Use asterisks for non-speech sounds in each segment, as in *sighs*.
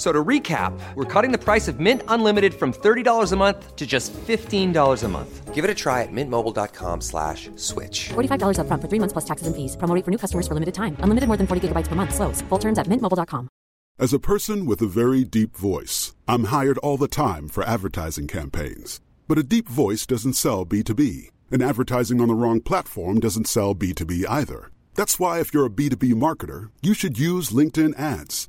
F- So to recap, we're cutting the price of Mint Unlimited from $30 a month to just $15 a month. Give it a try at mintmobile.com slash switch. $45 upfront for three months plus taxes and fees. Promo rate for new customers for limited time. Unlimited more than 40 gigabytes per month. Slows. Full terms at mintmobile.com. As a person with a very deep voice, I'm hired all the time for advertising campaigns. But a deep voice doesn't sell B2B, and advertising on the wrong platform doesn't sell B2B either. That's why, if you're a B2B marketer, you should use LinkedIn ads.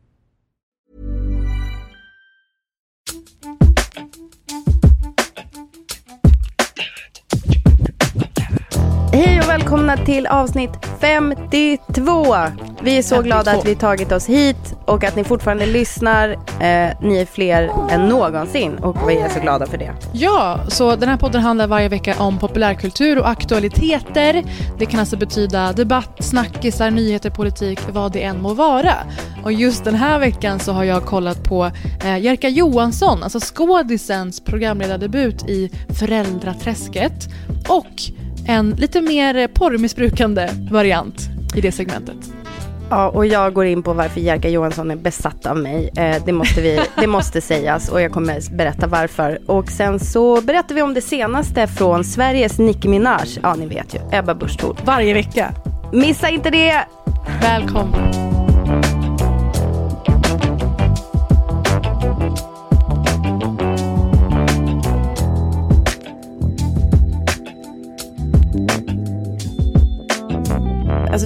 Hej och välkomna till avsnitt 52. Vi är så 52. glada att vi tagit oss hit och att ni fortfarande lyssnar. Eh, ni är fler än någonsin och vi är så glada för det. Ja, så den här podden handlar varje vecka om populärkultur och aktualiteter. Det kan alltså betyda debatt, snackisar, nyheter, politik, vad det än må vara. Och just den här veckan så har jag kollat på eh, Jerka Johansson, alltså skådisens programledardebut i Föräldraträsket och en lite mer porrmissbrukande variant i det segmentet. Ja, och jag går in på varför Jerka Johansson är besatt av mig. Eh, det, måste vi, *laughs* det måste sägas och jag kommer berätta varför. Och sen så berättar vi om det senaste från Sveriges Nicki Minaj. Ja, ni vet ju, Ebba Busch. Varje vecka. Missa inte det! Välkomna.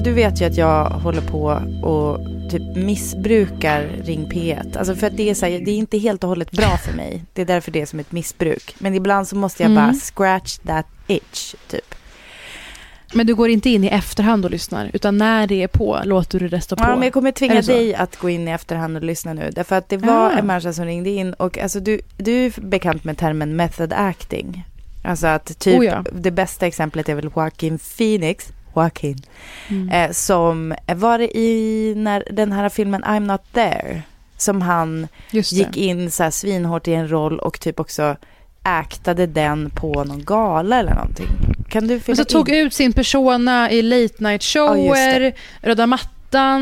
Du vet ju att jag håller på och typ missbrukar Ring P1. Alltså för att det är så här, det är inte helt och hållet bra för mig. Det är därför det är som ett missbruk. Men ibland så måste jag Mm. bara scratch that itch, typ. Men du går inte in i efterhand och lyssnar, utan när det är på låter du det stå på. Ja, men jag kommer tvinga dig att gå in i efterhand och lyssna nu. Därför att det var Ah. en människa som ringde in och alltså du, du är bekant med termen method acting. Alltså att typ, Oh ja. det bästa exemplet är väl Joaquin Phoenix. Joaquin. Mm. Eh, som var det i när den här filmen I'm not there. Som han gick in så här svinhårt i en roll och typ också äktade den på någon gala eller någonting. Kan du Men fylla så tog in? ut sin persona i late night shower, röda mattan.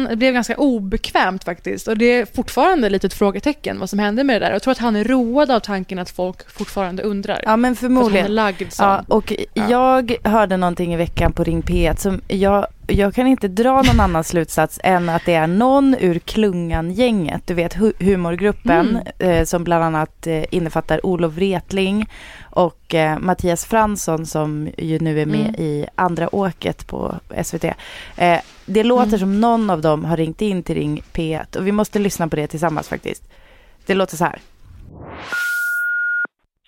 Det blev ganska obekvämt faktiskt. Och det är fortfarande lite ett frågetecken vad som hände med det där. Jag tror att han är road av tanken att folk fortfarande undrar. Ja men För att han är förmodligen. lagd som. Ja, och jag hörde någonting i veckan på Ring P1 som jag, jag kan inte dra någon annan slutsats än att det är någon ur Klungan-gänget, du vet hu- humorgruppen eh, som bland annat eh, innefattar Olof Wretling och eh, Mattias Fransson som ju nu är med Mm. i Andra åket på SVT. Eh, det låter Mm. som någon av dem har ringt in till Ring P1 och vi måste lyssna på det tillsammans faktiskt. Det låter så här.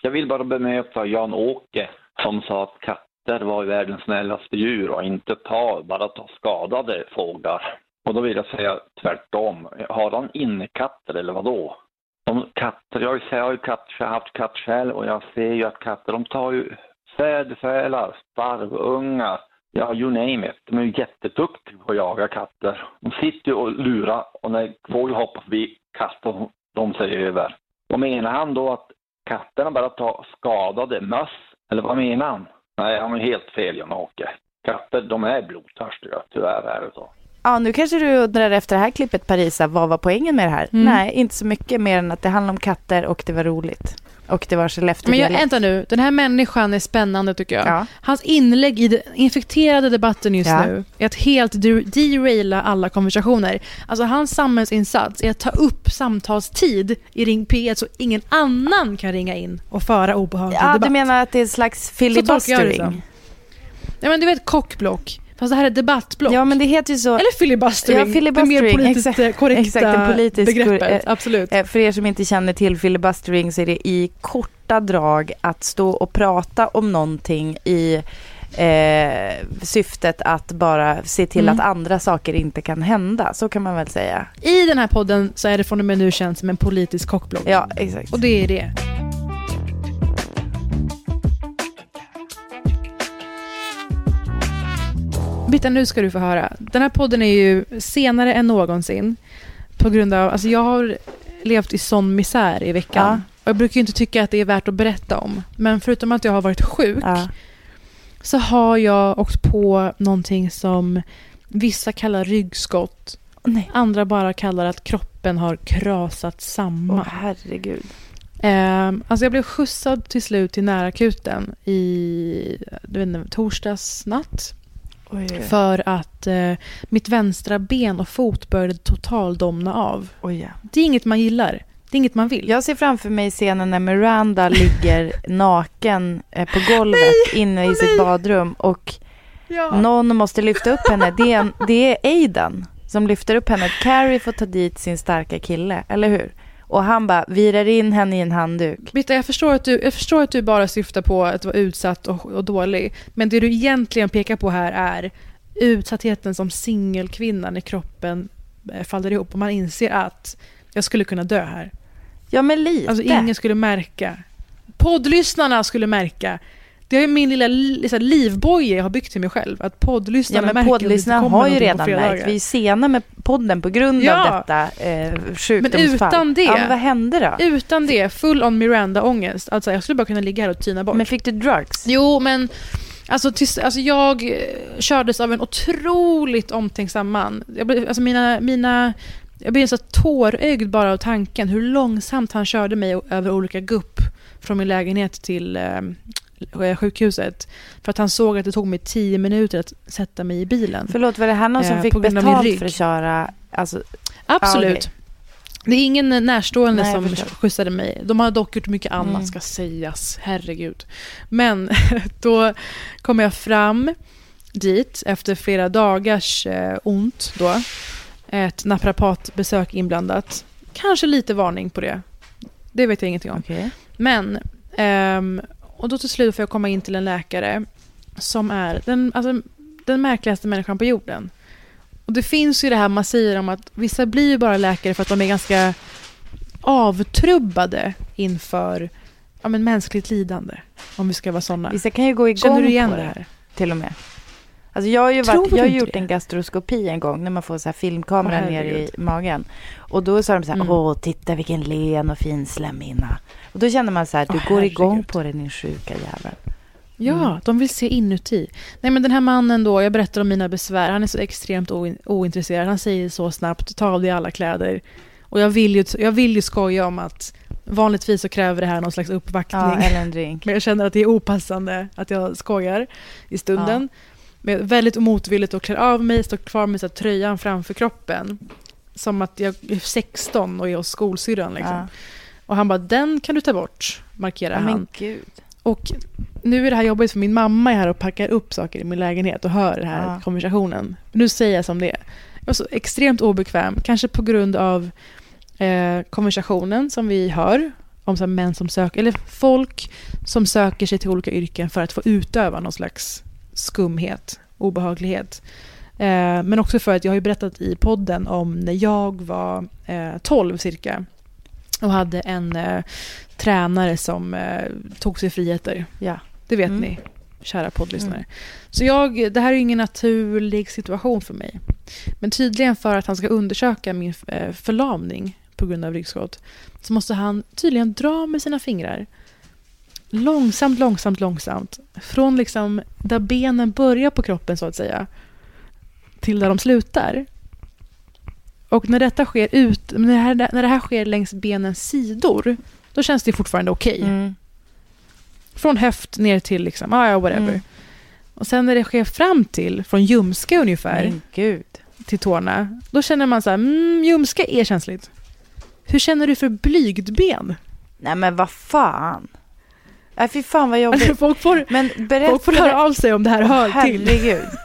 Jag vill bara bemöta Jan-Åke som sa att katter var världens snällaste djur och inte ta, bara ta skadade fåglar. Och då vill jag säga tvärtom. Har han innekatter eller vad då? De katter, jag, har ju- jag har ju katt, jag har haft katt själv och jag ser ju att katter, de tar ju sädfälar, sparvungar, ja you name it. De är ju jätteduktiga på att jaga katter. De sitter ju och lurar och när fåglar hoppar förbi kastar de sig över. Och menar han då att katterna bara tar skadade möss? Eller vad menar han? Nej, han har helt fel Jan-Åke. Katter, de är blodtörstiga, tyvärr är det så. Ja, nu kanske du undrar efter det här klippet Parisa, vad var poängen med det här? Mm. Nej, inte så mycket mer än att det handlar om katter och det var roligt. Och det var Skellefteå Men jag, vänta nu, den här människan är spännande tycker jag. Ja. Hans inlägg i den infekterade debatten just Ja. nu är att helt de- deraila alla konversationer. Alltså hans samhällsinsats är att ta upp samtalstid i Ring P1 så ingen annan kan ringa in och föra obehaglig Ja, debatt. du menar att det är en slags filibustering? Nej men du vet kockblock, fast det här är debattblock. Ja, men det heter ju så. Eller filibustering, Ja, filibustering, det mer politiskt exakt. korrekta Exakt, den politiskt begreppet. eh, Absolut. Eh, För er som inte känner till filibustering så är det i korta drag att stå och prata om någonting i eh, syftet att bara se till Mm. att andra saker inte kan hända. Så kan man väl säga. I den här podden så är det från och med nu känt som en politisk kockblock. Ja, exakt. Och det är det. Bitta, nu ska du få höra. Den här podden är ju senare än någonsin. På grund av, alltså jag har levt i sån misär i veckan. Ja. Och jag brukar ju inte tycka att det är värt att berätta om. Men förutom att jag har varit sjuk Ja. så har jag åkt på någonting som vissa kallar ryggskott. Nej. Andra bara kallar att kroppen har krasat samman. Åh, herregud. Ehm, alltså jag blev skjutsad till slut till närakuten i du vet inte, torsdags natt. Oj, För att eh, mitt vänstra ben och fot började totaldomna av. oj, ja. Det är inget man gillar. Det är inget man vill. Jag ser framför mig scenen när Miranda ligger *laughs* naken eh, på golvet inne i sitt badrum och ja. någon måste lyfta upp henne. Det är, en, det är Aidan som lyfter upp henne. Carrie får ta dit sin starka kille, eller hur? Och han bara virar in henne i en handduk. Britta, jag förstår, att du, jag förstår att du bara syftar på att vara utsatt och, och dålig. Men det du egentligen pekar på här är utsattheten som singelkvinna när kroppen eh, faller ihop och man inser att jag skulle kunna dö här. Ja, men lite. Alltså ingen skulle märka. Poddlyssnarna skulle märka. Det är min lilla li- så här, livboje jag har byggt till mig själv. Att Ja, poddlyssnarna men märker poddlyssnarna har ju redan märkt. Vi är sena med podden på grund Ja. av detta eh, sjukdomsfall. utan det- Ja, men vad hände då? Utan det, full on Miranda-ångest. Alltså jag skulle bara kunna ligga här och tyna bort. Men fick du drugs? Jo, men alltså, tills, alltså jag eh, kördes av en otroligt omtänksam man. Jag, blev- alltså mina, mina, jag blev så tårögd bara av tanken hur långsamt han körde mig över olika gupp från min lägenhet till eh, sjukhuset. För att han såg att det tog mig tio minuter att sätta mig i bilen. Förlåt, var det någon som Eh, fick betalt för att köra? Alltså, Absolut. Ah, okej. Det är ingen närstående Nej, som förstår. skjutsade mig. De har dock gjort mycket annat, Mm. ska sägas. Herregud. Men *laughs* då kom jag fram dit efter flera dagars eh, ont. Då. Ett naprapatbesök inblandat. Kanske lite varning på det. Det vet jag ingenting om. okej. Men, ehm, och då till slut får jag komma in till en läkare som är den, alltså, den märkligaste människan på jorden. Och det finns ju det här man säger om att vissa blir ju bara läkare för att de är ganska avtrubbade inför ja, men mänskligt lidande. Om vi ska vara sådana. Vissa kan ju gå igång Känner du igen på det här? till och med. Alltså jag har ju, varit, jag har gjort det? en gastroskopi en gång när man får så här filmkamera Åh, ner i magen. Och då sa de så här, Mm. åh titta vilken len och fin slemhinna. Och då kände man så här, du Åh, går igång på det din sjuka jävel. Ja, Mm. de vill se inuti. Nej men den här mannen då, jag berättar om mina besvär. Han är så extremt oin- ointresserad. Han säger så snabbt, ta av dig alla kläder. Och jag vill, ju, jag vill ju skoja om att vanligtvis så kräver det här någon slags uppvaktning. Ja. *laughs* Men jag känner att det är opassande att jag skojar i stunden. Men väldigt motvilligt och klär av mig, står kvar med så tröjan framför kroppen. Som att jag är 16 och är hos skolsyrran. Liksom. Ja. Och han bara, den kan du ta bort, markerar Ja, han. Och nu är det här jobbigt för min mamma är här och packar upp saker i min lägenhet och hör den här Ja. konversationen. Nu säger jag som det är. Jag var så extremt obekväm, kanske på grund av eh, konversationen som vi hör om så män som söker, eller folk som söker sig till olika yrken för att få utöva någon slags skumhet, obehaglighet. Eh, men också för att jag har ju berättat i podden om när jag var eh, 12 cirka och hade en eh, tränare som eh, tog sig friheter. Ja. Det vet Mm. ni, kära poddlyssnare. Så jag, det här är ju ingen naturlig situation för mig. Men tydligen för att han ska undersöka min eh, förlamning på grund av ryggskott så måste han tydligen dra med sina fingrar. Långsamt, långsamt, långsamt. Från liksom där benen börjar på kroppen så att säga till där de slutar. Och när detta sker ut, när det här, när det här sker längs benens sidor då känns det fortfarande okej. Mm. Från höft ner till liksom, ah, ja, whatever. Mm. Och sen när det sker fram till, från ljumske ungefär, till tårna, då känner man så här, mm, ljumske är känsligt. Hur känner du för blygdben? Nej men vad fan. Nej fy fan vad jobbigt. *laughs* folk, får, Men berätta. folk får höra av sig om det här hör till. Herregud. *laughs*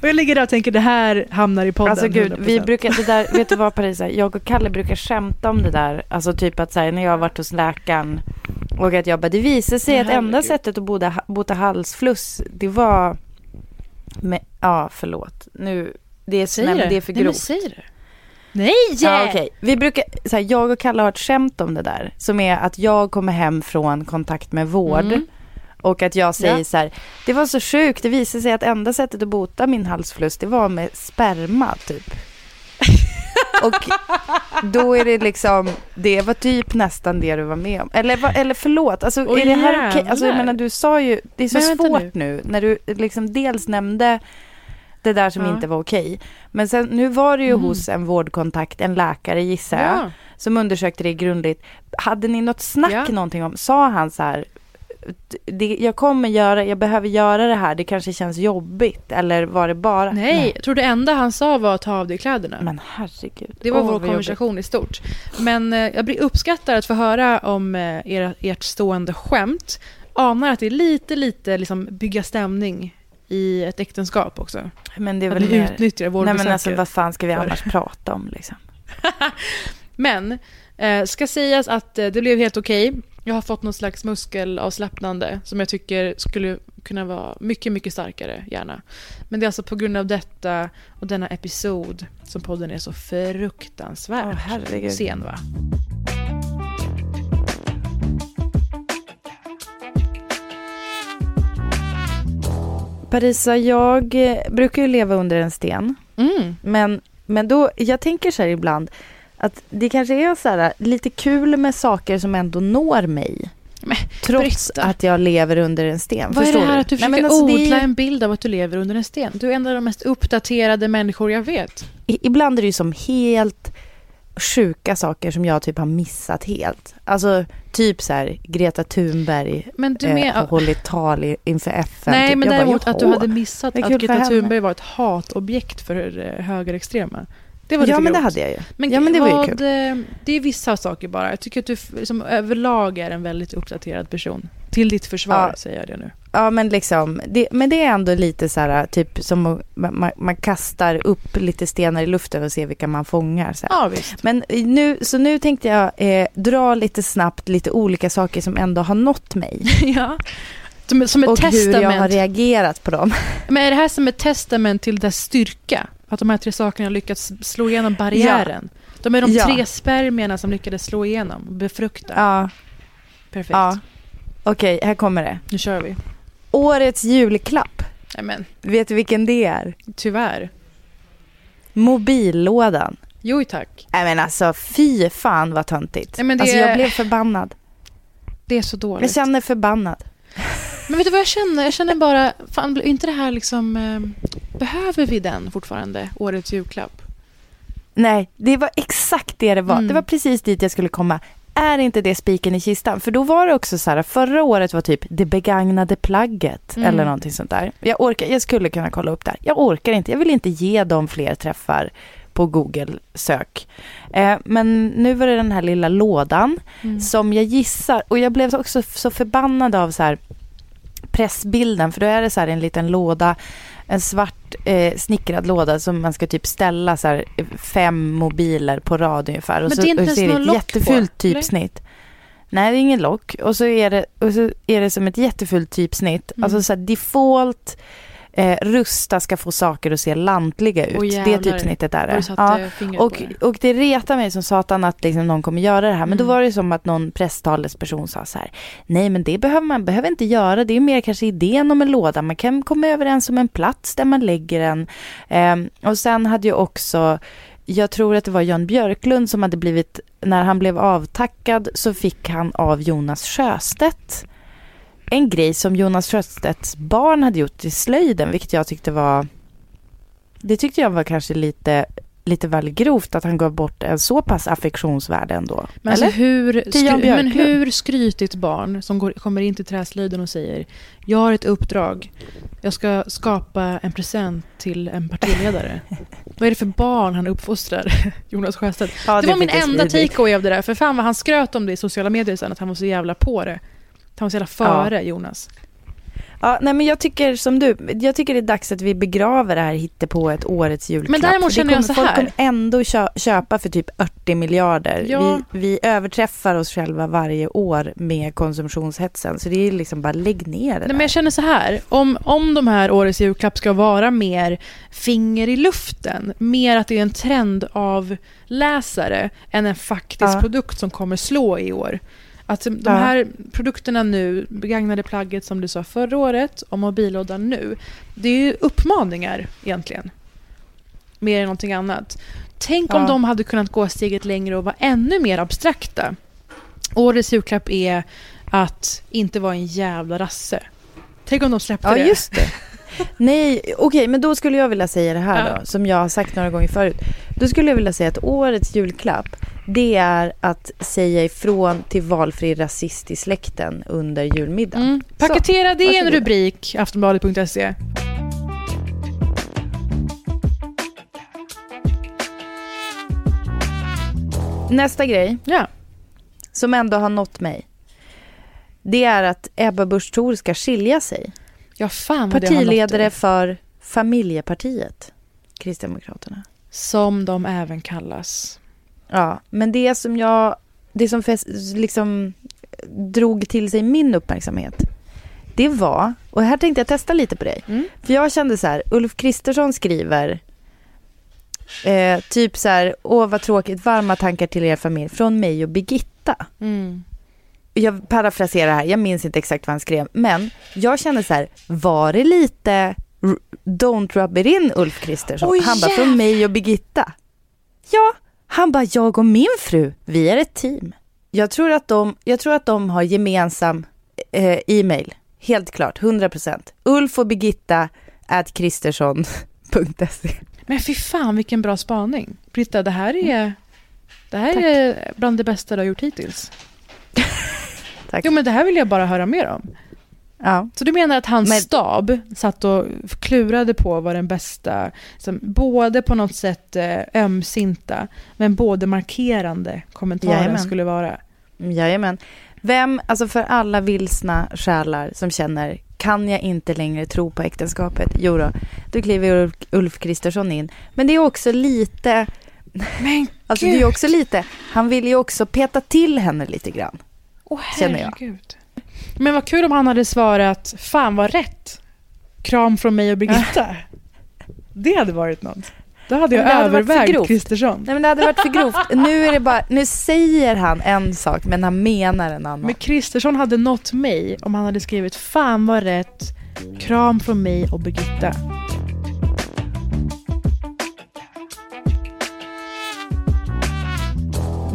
Och jag ligger där och tänker, det här hamnar i podden. Alltså gud, 100%. vi brukar, det där, vet du vad *laughs* Parisa, jag och Kalle brukar skämta om det där. Alltså typ att så här, när jag har varit hos läkaren och att jag bara, det visar sig att enda sättet att bota, bota halsfluss, det var med, ja förlåt, nu, det är, nej, det. är för Nej, men grovt. säg det. Nej! Ja, okej. Vi brukar, så här, jag och Kalle har ett skämt om det där. Som är att jag kommer hem från kontakt med vård. Mm. Och att jag säger Ja. så här, det var så sjukt, det visade sig att enda sättet att bota min halsfluss, det var med sperma typ. *laughs* och då är det liksom, det var typ nästan det du var med om. Eller, eller förlåt, alltså Åh, är det här okej? Alltså jag menar du sa ju, det är så Men svårt nu. när du liksom dels nämnde det där som Ja. inte var okej. Men sen, nu var det ju Mhm. hos en vårdkontakt, en läkare gissar jag, Ja. som undersökte det grundligt. Hade ni något snack Ja. någonting om, sa han så här, det, jag kommer göra, jag behöver göra det här, det kanske känns jobbigt, eller var det bara? Nej, jag tror det enda han sa var att ta av dig kläderna. Men herregud. Det var Åh, vår konversation i stort. Men eh, jag blir uppskattar att få höra om eh, era, ert stående skämt. Anar att det är lite, lite liksom bygga stämning i ett äktenskap också. Men det är Att väl ni mer... utnyttjar Nej vårdbesöket. men alltså vad fan ska vi för- annars prata om liksom? *laughs* Men, eh, ska sägas att eh, det blev helt okej. Jag har fått någon slags muskelavslappnande som jag tycker skulle kunna vara mycket, mycket starkare, gärna. Men det är alltså på grund av detta och denna episod som podden är så fruktansvärt herregud. sen, va? Parisa, jag eh, brukar ju leva under en sten. Mm. Men, men då, jag tänker så här ibland att det kanske är så här lite kul med saker som ändå når mig. Men, Trots berätta. att jag lever under en sten. Vad är det här du? att du Nej, försöker men alltså, det är- odla en bild av att du lever under en sten? Du är en av de mest uppdaterade människor jag vet. I- Ibland är det ju som helt sjuka saker som jag typ har missat helt. Alltså typ så här Greta Thunberg Men du eh, med... har hållit tal i, inför FN. Nej, typ. men Jag bara, däremot att du hade missat att Greta. Thunberg var ett hatobjekt för eh, högerextrema. Det var Ja men det hade jag ju. Men, ja men det var ju kul. eh, Det är vissa saker bara. Jag tycker att du liksom, överlag är en väldigt uppdaterad person. Till ditt försvar Ja. säger jag det nu. Ja men liksom, det, men det är ändå lite så här typ som man, man, kastar upp lite stenar i luften och ser vilka man fångar. Så här. Ja visst. Men nu, så nu tänkte jag eh, dra lite snabbt lite olika saker som ändå har nått mig. *laughs* ja. Som, som och hur jag har testament. reagerat på dem. *laughs* Men är det här som ett testament till dess styrka? Att de här tre sakerna har lyckats slå igenom barriären? De är de Ja. tre spermierna som lyckades slå igenom och befrukta. Ja, Perfekt. ja. Okej, här kommer det. Nu kör vi. Årets julklapp. Nej men, Vet du vilken det är? tyvärr. Mobillådan. Jo tack. Nej men alltså fy fan vad töntigt. Nej, men det Alltså är- jag blev förbannad. Det är så dåligt. Jag känner förbannad. Men vet du vad jag känner? Jag känner bara, fan blir inte det här liksom... Eh, behöver vi den fortfarande? Årets julklapp? Nej, det var exakt det det var. Mm. Det var precis dit jag skulle komma. Är inte det spiken i kistan? För då var det också så här, förra året var typ det begagnade plagget Mm. eller någonting sånt där. Jag orkar, jag skulle kunna kolla upp där. Jag orkar inte, jag vill inte ge dem fler träffar på Google-sök. Eh, men nu var det den här lilla lådan Mm. som jag gissar, och jag blev också så förbannad av så här pressbilden, för då är det så här en liten låda, en svart eh, snickrad låda som man ska typ ställa så här fem mobiler på rad ungefär. Och Men så, det är inte ens ett lock jättefult på, eller? typsnitt. Nej, det är ingen lock. Och så är det, och så är det som ett jättefult typsnitt. Mm. Alltså så här default, eh, rusta ska få saker att se lantliga ut. Åh, det typsnittet är det. Ja. eh, Och, och det retar mig som satan att liksom någon kommer göra det här. Men då Mm. var det som att någon presstalesperson sa så här. Nej men det behöver man behöver inte göra. Det är mer kanske idén om en låda. Man kan komma överens om en plats där man lägger den. Ehm, och sen hade ju också jag tror att det var Jan Björklund som hade blivit, när han blev avtackad så fick han av Jonas Sjöstedt en grej som Jonas Sjöstedts barn hade gjort i slöjden, vilket jag tyckte var, det tyckte jag var kanske lite lite väl grovt att han gav bort en så pass affektionsvärde ändå. Men, alltså Eller? hur, Till Jan skry, men hur skrytigt barn som går, kommer in till träslöjden och säger jag har ett uppdrag, jag ska skapa en present till en partiledare. *laughs* vad är det för barn han uppfostrar, *laughs* Jonas Sjöstedt? Ja, det var är min enda takeaway av det där, för fan vad han skröt om det i sociala medier sen, att han var så jävla på det. Han var så jävla före Jonas. Ja, nej men jag tycker som du, jag tycker det är dags att vi begraver det här på ett årets julklapp. Men däremot känner jag så här. Folk kommer ändå kö- köpa för typ 80 miljarder. Ja. Vi, vi överträffar oss själva varje år med konsumtionshetsen. Så det är liksom bara lägg ner det Nej, där. men jag känner så här, om, om de här årets julklapp ska vara mer finger i luften, mer att det är en trend av läsare än en faktisk Ja. produkt som kommer slå i år. Att de Ja. här produkterna nu, begagnade plagget som du sa förra året och mobillådan nu, det är ju uppmaningar egentligen. Mer än någonting annat. Tänk om Ja. de hade kunnat gå steget längre och vara ännu mer abstrakta. Årets julklapp är att inte vara en jävla rasse. Tänk om de släppte Ja, det. just det. *laughs* Nej, okej, men då skulle jag vilja säga det här Ja. då, som jag har sagt några gånger förut. Då skulle jag vilja säga att årets julklapp, det är att säga ifrån till valfri rasist i släkten under julmiddagen. Mm. Paketera det i en rubrik, aftonbladet.se. Nästa grej, Ja. som ändå har nått mig, det är att Ebba Busch Thor ska skilja sig. ja, fan Partiledare för Familjepartiet, Kristdemokraterna. Som de även kallas. Ja, men det som jag, det som liksom drog till sig min uppmärksamhet, det var, och här tänkte jag testa lite på dig. Mm. För jag kände så här, Ulf Kristersson skriver eh, typ så här, åh vad tråkigt, varma tankar till er familj från mig och Birgitta. Mm. Jag parafraserar här, jag minns inte exakt vad han skrev, men jag kände så här, var det lite don't rub it in Ulf Kristersson? Oj, han bara, från mig och Birgitta. Ja, han bara, jag och min fru, vi är ett team. Jag tror att de, jag tror att de har gemensam eh, e-mail, helt klart, 100%. Ulf och Birgitta at kristersson.se. Men fy fan vilken bra spaning. Britta, det här är, det här är bland det bästa du har gjort hittills. *laughs* Tack. Jo men det här vill jag bara höra mer om. Ja. Så du menar att hans Men- stab satt och klurade på vad den bästa, som både på något sätt eh, ömsinta, men både markerande kommentaren Jajamän. skulle vara? Jajamän. Vem, alltså för alla vilsna själar som känner, kan jag inte längre tro på äktenskapet? Jo då, då kliver Ulf, Kristersson in. Men det är också lite, Men alltså det är också lite, han vill ju också peta till henne lite grann. Åh, känner jag. Men vad kul om han hade svarat, fan vad rätt. Kram från mig och Birgitta. *laughs* det hade varit något. Då hade jag hade övervägt. Kristersson. Nej men det hade varit för grovt. *laughs* Nu är det bara, nu säger han en sak men han menar en annan. Men Kristersson hade nått mig om han hade skrivit fan vad rätt. Kram från mig och Birgitta.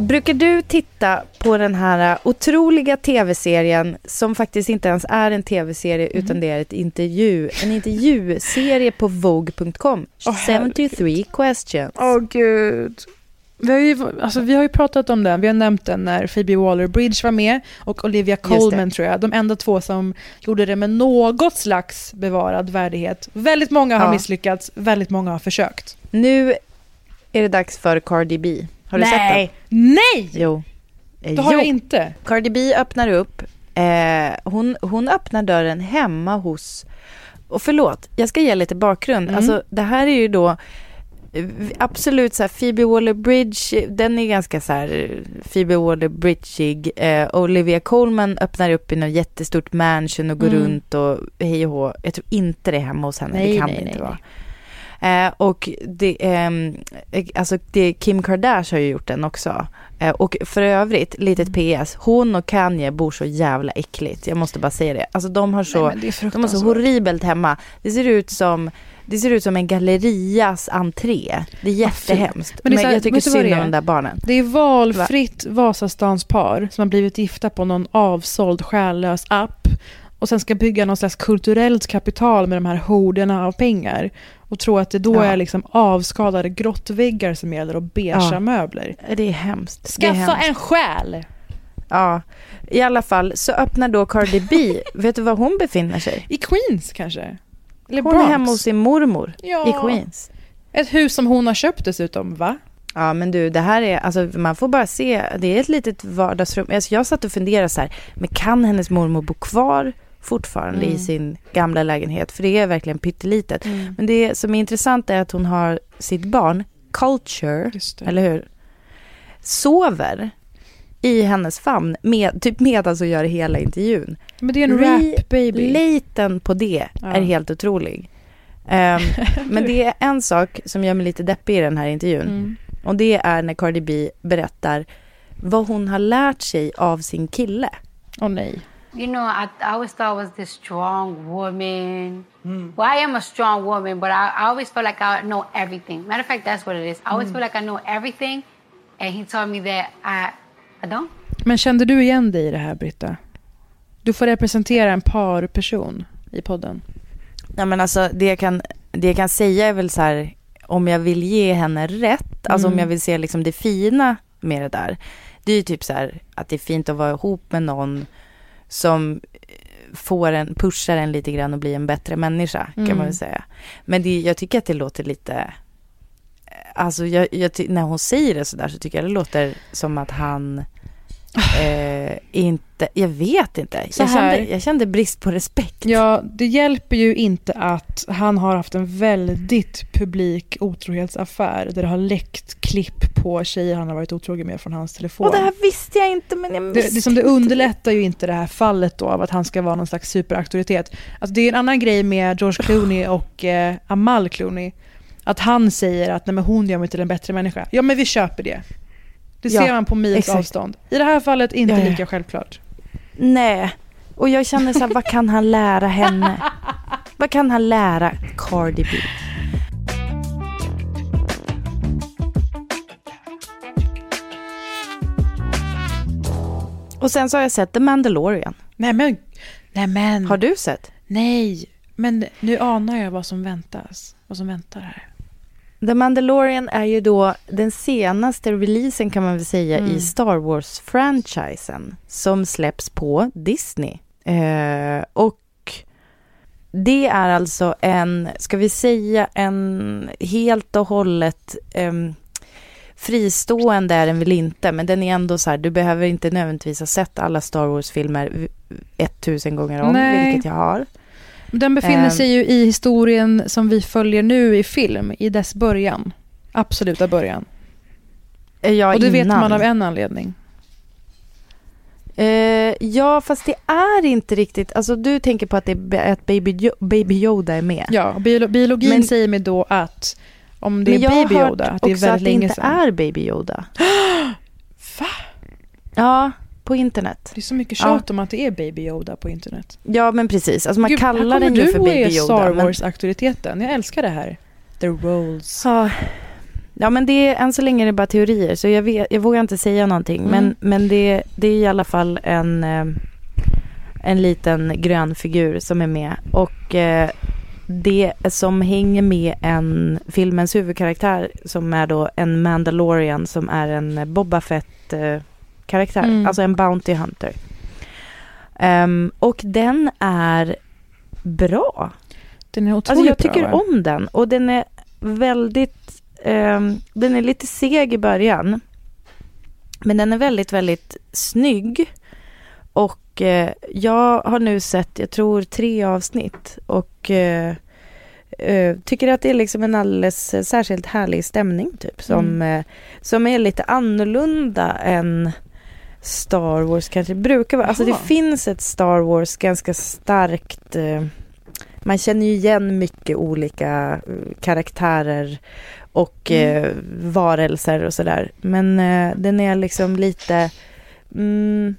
Brukar du titta på den här otroliga tv-serien som faktiskt inte ens är en tv-serie Mhm. utan det är ett intervju, en intervjuserie på Vogue.com. Åh, 73 questions. Åh gud. Vi har, ju, alltså, vi har ju pratat om den, vi har nämnt den när Phoebe Waller-Bridge var med och Olivia. Colman tror jag. De enda två som gjorde det med något slags bevarad värdighet. Väldigt många har Ja. misslyckats, väldigt många har försökt. Nu är det dags för Cardi B. Har du sett den? Nej! Jo. Eh, Det har jo. jag inte. Cardi B öppnar upp. Eh, hon, hon öppnar dörren hemma hos... Och förlåt, jag ska ge lite bakgrund. Mm. Alltså, det här är ju då eh, absolut så här, Phoebe Waller-Bridge, den är ganska så här eh, Phoebe Waller-Bridgeig. Eh, Olivia Colman öppnar upp i något jättestort mansion och går Mm. runt och hej och hå. Jag tror inte det är hemma hos henne, Nej, det kan nej, det inte nej, vara. Eh, och det, ehm, eh, alltså det, Kim Kardashian har ju gjort den också. Eh, och för övrigt, litet PS, hon och Kanye bor så jävla äckligt. Jag måste bara säga det. Alltså de har så, Nej, men de har så horribelt hemma. Det ser ut som det ser ut som en gallerias entré. Det är jättehemskt. Men Men, det är här, jag tycker synd om de där barnen. Det är valfritt Vasastans par som har blivit gifta på någon avsåld själlös app och sen ska bygga någon slags kulturellt kapital med de här horderna av pengar. Och tro att det då Ja. är liksom avskalade grottväggar som gäller och beigea Ja. möbler. Det är hemskt. Det är Skaffa hemskt. en själ! Ja, i alla fall så öppnar då Cardi B, *laughs* vet du var hon befinner sig? I Queens kanske? Eller Hon Bronx. är hemma hos sin mormor ja. i Queens. Ett hus som hon har köpt dessutom, va? Ja men du, det här är, alltså man får bara se, det är ett litet vardagsrum. Alltså, jag satt och funderade så här, men kan hennes mormor bo kvar fortfarande Mm. i sin gamla lägenhet? För det är verkligen pyttelitet. Men det som är intressant är att hon har sitt barn, Culture, eller hur? Sover i hennes famn, med, typ medan hon gör hela intervjun. Men det är en rap baby. Lejten på det Ja. är helt otrolig. Ehm, *laughs* men det är en sak som gör mig lite deppig i den här intervjun. Mm. Och det är när Cardi B berättar vad hon har lärt sig av sin kille. Åh nej. You know, I, I always thought I was this strong woman. Well, I am a strong woman, but I, I always felt like I know everything. Matter of fact, that's what it is. I always feel like I know everything, and he told me that I, I don't. Men kände du igen dig i det här, Britta? Du får representera en parperson i podden. Ja, men alltså, det, jag kan, det jag kan säga är väl så här, om jag vill ge henne rätt, alltså om Mm. jag vill se liksom det fina med det där. Det är ju typ så här att det är fint att vara ihop med någon som får en, pushar en lite grann och blir en bättre människa kan Mm. man väl säga. Men det, jag tycker att det låter lite, alltså jag, jag, när hon säger det så där så tycker jag det låter som att han *laughs* eh, inte, jag vet inte. Så Jag kände, jag kände brist på respekt. Ja, det hjälper ju inte att han har haft en väldigt publik otrohetsaffär där det har läckt klipp på tjejer han har varit otrogen med från hans telefon. Och det här visste jag inte men jag det, det, som det underlättar ju inte det här fallet då av att han ska vara någon slags superauktoritet. Alltså det är en annan grej med George Clooney och eh, Amal Clooney. Att han säger att Nej, men hon gör mig till en bättre människa. Ja men vi köper det. Det Ja, ser man på mils exakt. avstånd. I det här fallet inte Ja, ja. lika självklart. Nej. Och jag känner så här, vad kan han lära henne? *laughs* Vad kan han lära Cardi B? Och sen så har jag sett The Mandalorian. Nej men, nej men. Har du sett? Nej, men nu anar jag vad som väntas. Vad som väntar här. The Mandalorian är ju då den senaste releasen kan man väl säga Mm. i Star Wars-franchisen som släpps på Disney. Eh, och det är alltså en, ska vi säga en helt och hållet em, fristående är den väl inte, men den är ändå så här, du behöver inte nödvändigtvis ha sett alla Star Wars-filmer ett tusen gånger om, Nej. vilket jag har. Den befinner Ehm. sig ju i historien som vi följer nu i film, i dess början. Absoluta början. Eh, Ja, Och det vet innan. man av en anledning. Eh, ja, fast det är inte riktigt... Alltså du tänker på att, det att Baby, Baby Yoda är med. Ja, biolo- biologin Men- säger mig då att om det Men är jag Baby har Yoda, hört att det är också väldigt att det länge inte sedan. är Baby Yoda. *gasps* Va? Ja, på internet. Det är så mycket tjat om att det är Baby Yoda på internet. Ja, men precis. Alltså man Gud, här kallar kommer den ju du för Baby Yoda. Star men- Wars-auktoriteten. Jag älskar det här. The roles. Ja. ja, men det är, än så länge är det bara teorier, så jag, vet, jag vågar inte säga någonting. Mm. Men, men det, det är i alla fall en, eh, en liten grön figur som är med. Och eh, det som hänger med en filmens huvudkaraktär som är då en Mandalorian som är en Boba Fett-karaktär, Mm. alltså en Bounty Hunter. Ehm, och den är bra. Den är otroligt Alltså jag bra, tycker va? om den och den är väldigt, ehm, den är lite seg i början. Men den är väldigt, väldigt snygg. Och eh, jag har nu sett, jag tror tre avsnitt och eh, eh, tycker att det är liksom en alldeles särskilt härlig stämning typ. Som, Mm. eh, som är lite annorlunda än Star Wars kanske brukar vara. Alltså det Jaha. finns ett Star Wars ganska starkt eh, man känner ju igen mycket olika eh, karaktärer och Mm. eh, varelser och sådär. Men eh, den är liksom lite mm,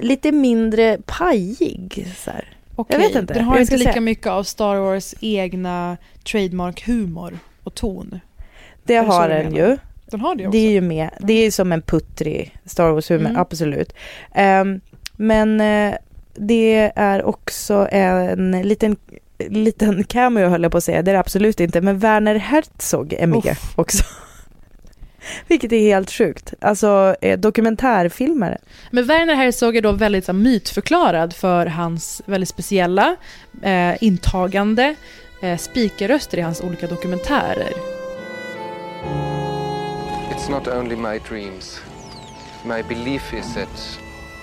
lite mindre pajig. Så här. Okej, Jag vet inte. Den har inte lika säga- mycket av Star Wars egna trademark-humor och ton. Det det har den ju. Den har det också. Det är ju med. Det är som en puttrig Star Wars-humor, Mm. absolut. Ehm, men eh, det är också en liten liten cameo höll jag på att säga, det är det absolut inte, men Werner Herzog är med Uff. också. *laughs* Vilket är helt sjukt. Alltså eh, dokumentärfilmare. Men Werner Herzog är då väldigt så, mytförklarad för hans väldigt speciella, eh, intagande eh, speakerröster i hans olika dokumentärer. It's not only my dreams. My belief is that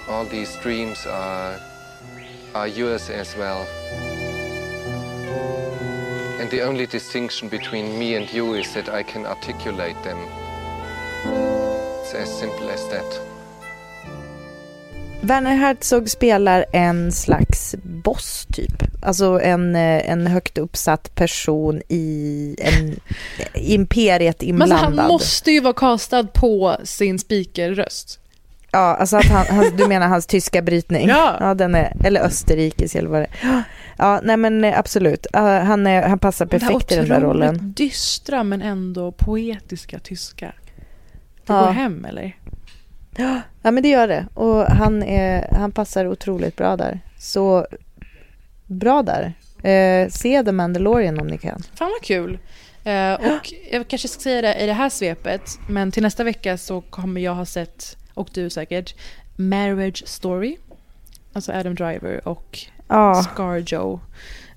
all these dreams are are yours as well. And the only distinction between me and you is that I can articulate them. It's as simple as that. Werner Herzog spelar en slags boss typ. Alltså en, eh, en högt uppsatt person i en, imperiet Men alltså, inblandad. han måste ju vara castad på sin speakerröst. Ja, alltså att han, han, du menar hans tyska brytning? Ja. ja den är, eller österrikisk eller vad det är. Ja, nej men eh, absolut. Han, är, han passar perfekt i den där rollen. dystra men ändå poetiska tyska. Det Ja. går hem eller? Ja, men det gör det. Och han, är, han passar otroligt bra där. Så bra där. Eh, se The Mandalorian om ni kan. Fan vad kul. Eh, och jag kanske ska säga det i det här svepet, men till nästa vecka så kommer jag ha sett, och du säkert, Marriage Story. Alltså Adam Driver och Ja, Scarjo.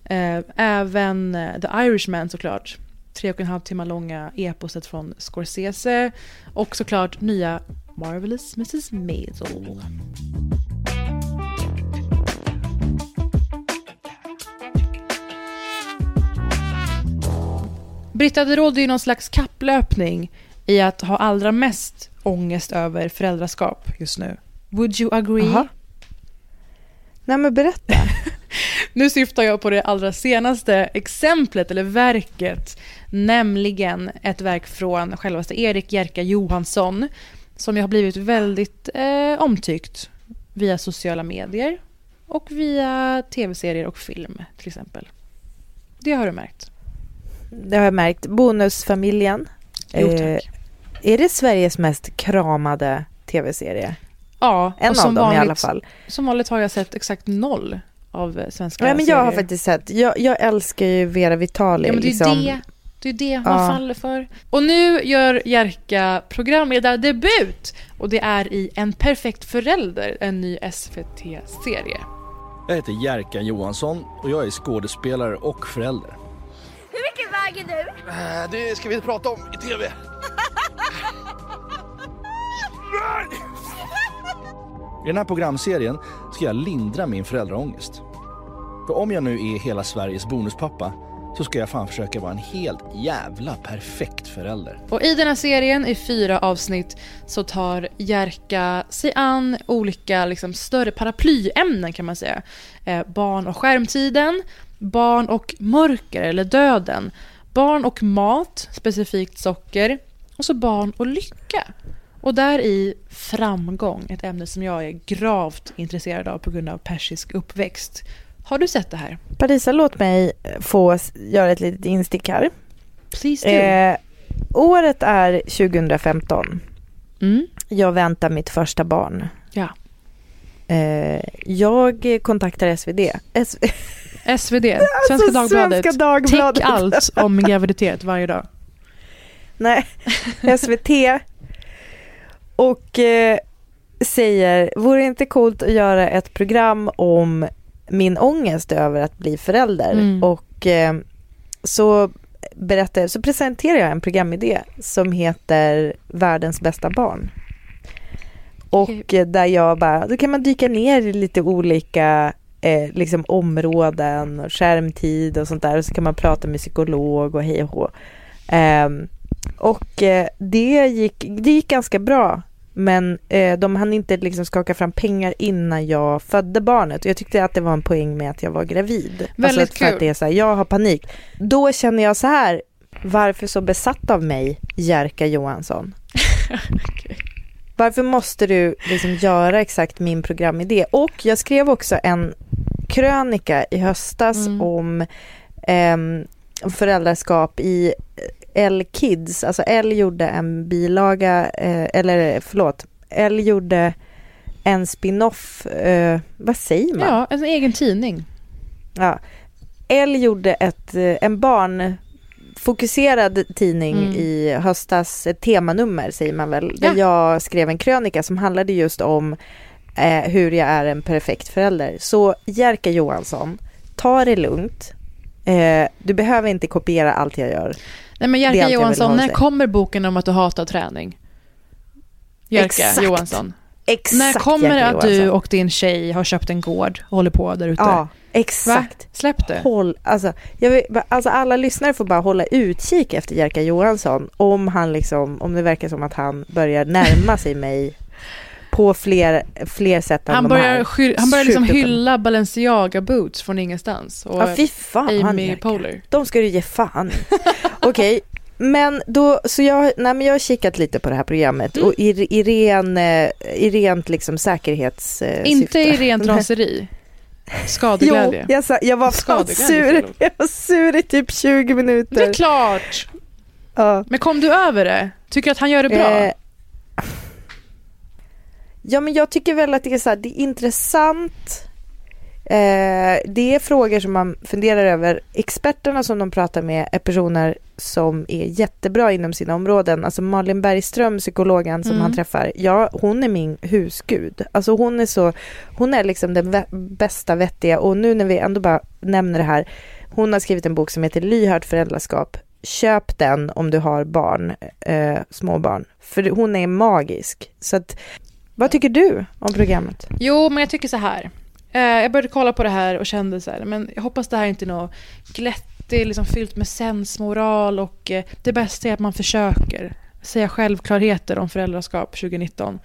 Eh, även eh, The Irishman såklart. Tre och en halv timme långa eposet från Scorsese. Och såklart nya Marvelous Mrs. Maisel. Britta, det råder ju någon slags kapplöpning i att ha allra mest ångest över föräldraskap just nu. Would you agree? Aha. nej men berätta. *laughs* Nu syftar jag på det allra senaste exemplet eller verket, nämligen ett verk från självaste Erik Jerka Johansson som ju har blivit väldigt eh, omtyckt via sociala medier och via tv-serier och film till exempel. Det har du märkt. Det har jag märkt. Bonusfamiljen. Jo. Eh, är det Sveriges mest kramade tv-serie? Ja, En av dem vanligt, i alla fall. Som vanligt har jag sett exakt noll av svenska Nej, men jag har serier. faktiskt sett. Jag, jag älskar ju Vera Vitali. Ja, men det är liksom. det, det, är det man Ja. faller för. Och nu gör Jerka programledardebut och det är i En perfekt förälder, en ny SVT-serie. Jag heter Jerka Johansson och jag är skådespelare och förälder. Hur mycket väger du? Äh, Det ska vi inte prata om i TV. I den här programserien ska jag lindra min föräldraångest. För om jag nu är hela Sveriges bonuspappa så ska jag fan försöka vara en helt jävla perfekt förälder. Och i den här serien, i fyra avsnitt, så tar Jerka sig an olika liksom, större paraplyämnen kan man säga. Eh, barn och skärmtiden, barn och mörker eller döden, barn och mat, specifikt socker, och så barn och lycka. Och där i framgång, ett ämne som jag är gravt intresserad av på grund av persisk uppväxt. Har du sett det här? Parisa, låt mig få s- göra ett litet instick här. Please do. Eh, året är 2015. Mm. Jag väntar mitt första barn. Ja. Eh, jag kontaktar SvD. S- SvD, *laughs* Svenska Alltså, Dagbladet. Svenska Dagbladet. Täck allt om graviditet varje dag. *laughs* Nej, SVT. Och eh, säger, vore det inte coolt att göra ett program om min ångest över att bli förälder? Mm. Och eh, så berättar, så presenterar jag en programidé som heter Världens bästa barn. Och där jag bara, då kan man dyka ner i lite olika eh, liksom områden och skärmtid och sånt där och så kan man prata med psykolog och hej och hå. Ehm, och eh, det, gick, det gick ganska bra. Men eh, de hann inte liksom skaka fram pengar innan jag födde barnet. Och jag tyckte att det var en poäng med att jag var gravid. Väldigt alltså för kul. att det är så här, jag har panik. Då känner jag så här, varför så besatt av mig, Jerka Johansson? *laughs* Varför måste du liksom göra exakt min programidé? Och jag skrev också en krönika i höstas Mm. om ehm, föräldraskap i L Kids. Alltså L gjorde en bilaga, eh, eller förlåt, L gjorde en spin-off, eh, vad säger man? Ja, en egen tidning. Ja. L gjorde ett, eh, en barnfokuserad tidning Mm. i höstas, ett temanummer säger man väl, där jag skrev en krönika som handlade just om eh, hur jag är en perfekt förälder. Så Jerka Johansson, ta det lugnt. Eh, du behöver inte kopiera allt jag gör. Nej men Jerka Johansson, ha när kommer boken om att du hatar träning? Jerka Exakt. Johansson. Exakt När kommer det att du och din tjej har köpt en gård och håller på där ute? Ja, exakt. Släpp det. Håll, alltså, vill, alltså alla lyssnare får bara hålla utkik efter Jerka Johansson om han liksom, om det verkar som att han börjar närma sig mig på fler, fler sätt än Han de börjar, här. han börjar liksom hylla Balenciaga boots från ingenstans. Och Ja, fy fan Amy Jerka. Poehler. De ska du ge fan *laughs* Okej, men då, så jag, nej, men jag har kikat lite på det här programmet Mm. och i, i, ren, eh, i rent liksom säkerhets... Inte i rent raseri. *laughs* Jo, Skadeglädje. jag, sa, jag var sur. *laughs* Jag var sur i typ 20 minuter. Det är klart. Ja. Men kom du över det? Tycker du att han gör det bra? Eh, ja, men jag tycker väl att det är så här, det är intressant. Eh, det är frågor som man funderar över. Experterna som de pratar med är personer som är jättebra inom sina områden. Alltså Malin Bergström, psykologen som Mm. han träffar, ja hon är min husgud. Alltså hon är så, hon är liksom den vä- bästa vettiga och nu när vi ändå bara nämner det här, hon har skrivit en bok som heter Lyhört föräldraskap. Köp den om du har barn, eh, små barn. För hon är magisk. Så att, vad tycker du om programmet? Jo, men jag tycker så här. Eh, jag började kolla på det här och kände så här, men jag hoppas det här inte är något glättigt, liksom fyllt med sensmoral och eh, det bästa är att man försöker säga självklarheter om föräldraskap 2019.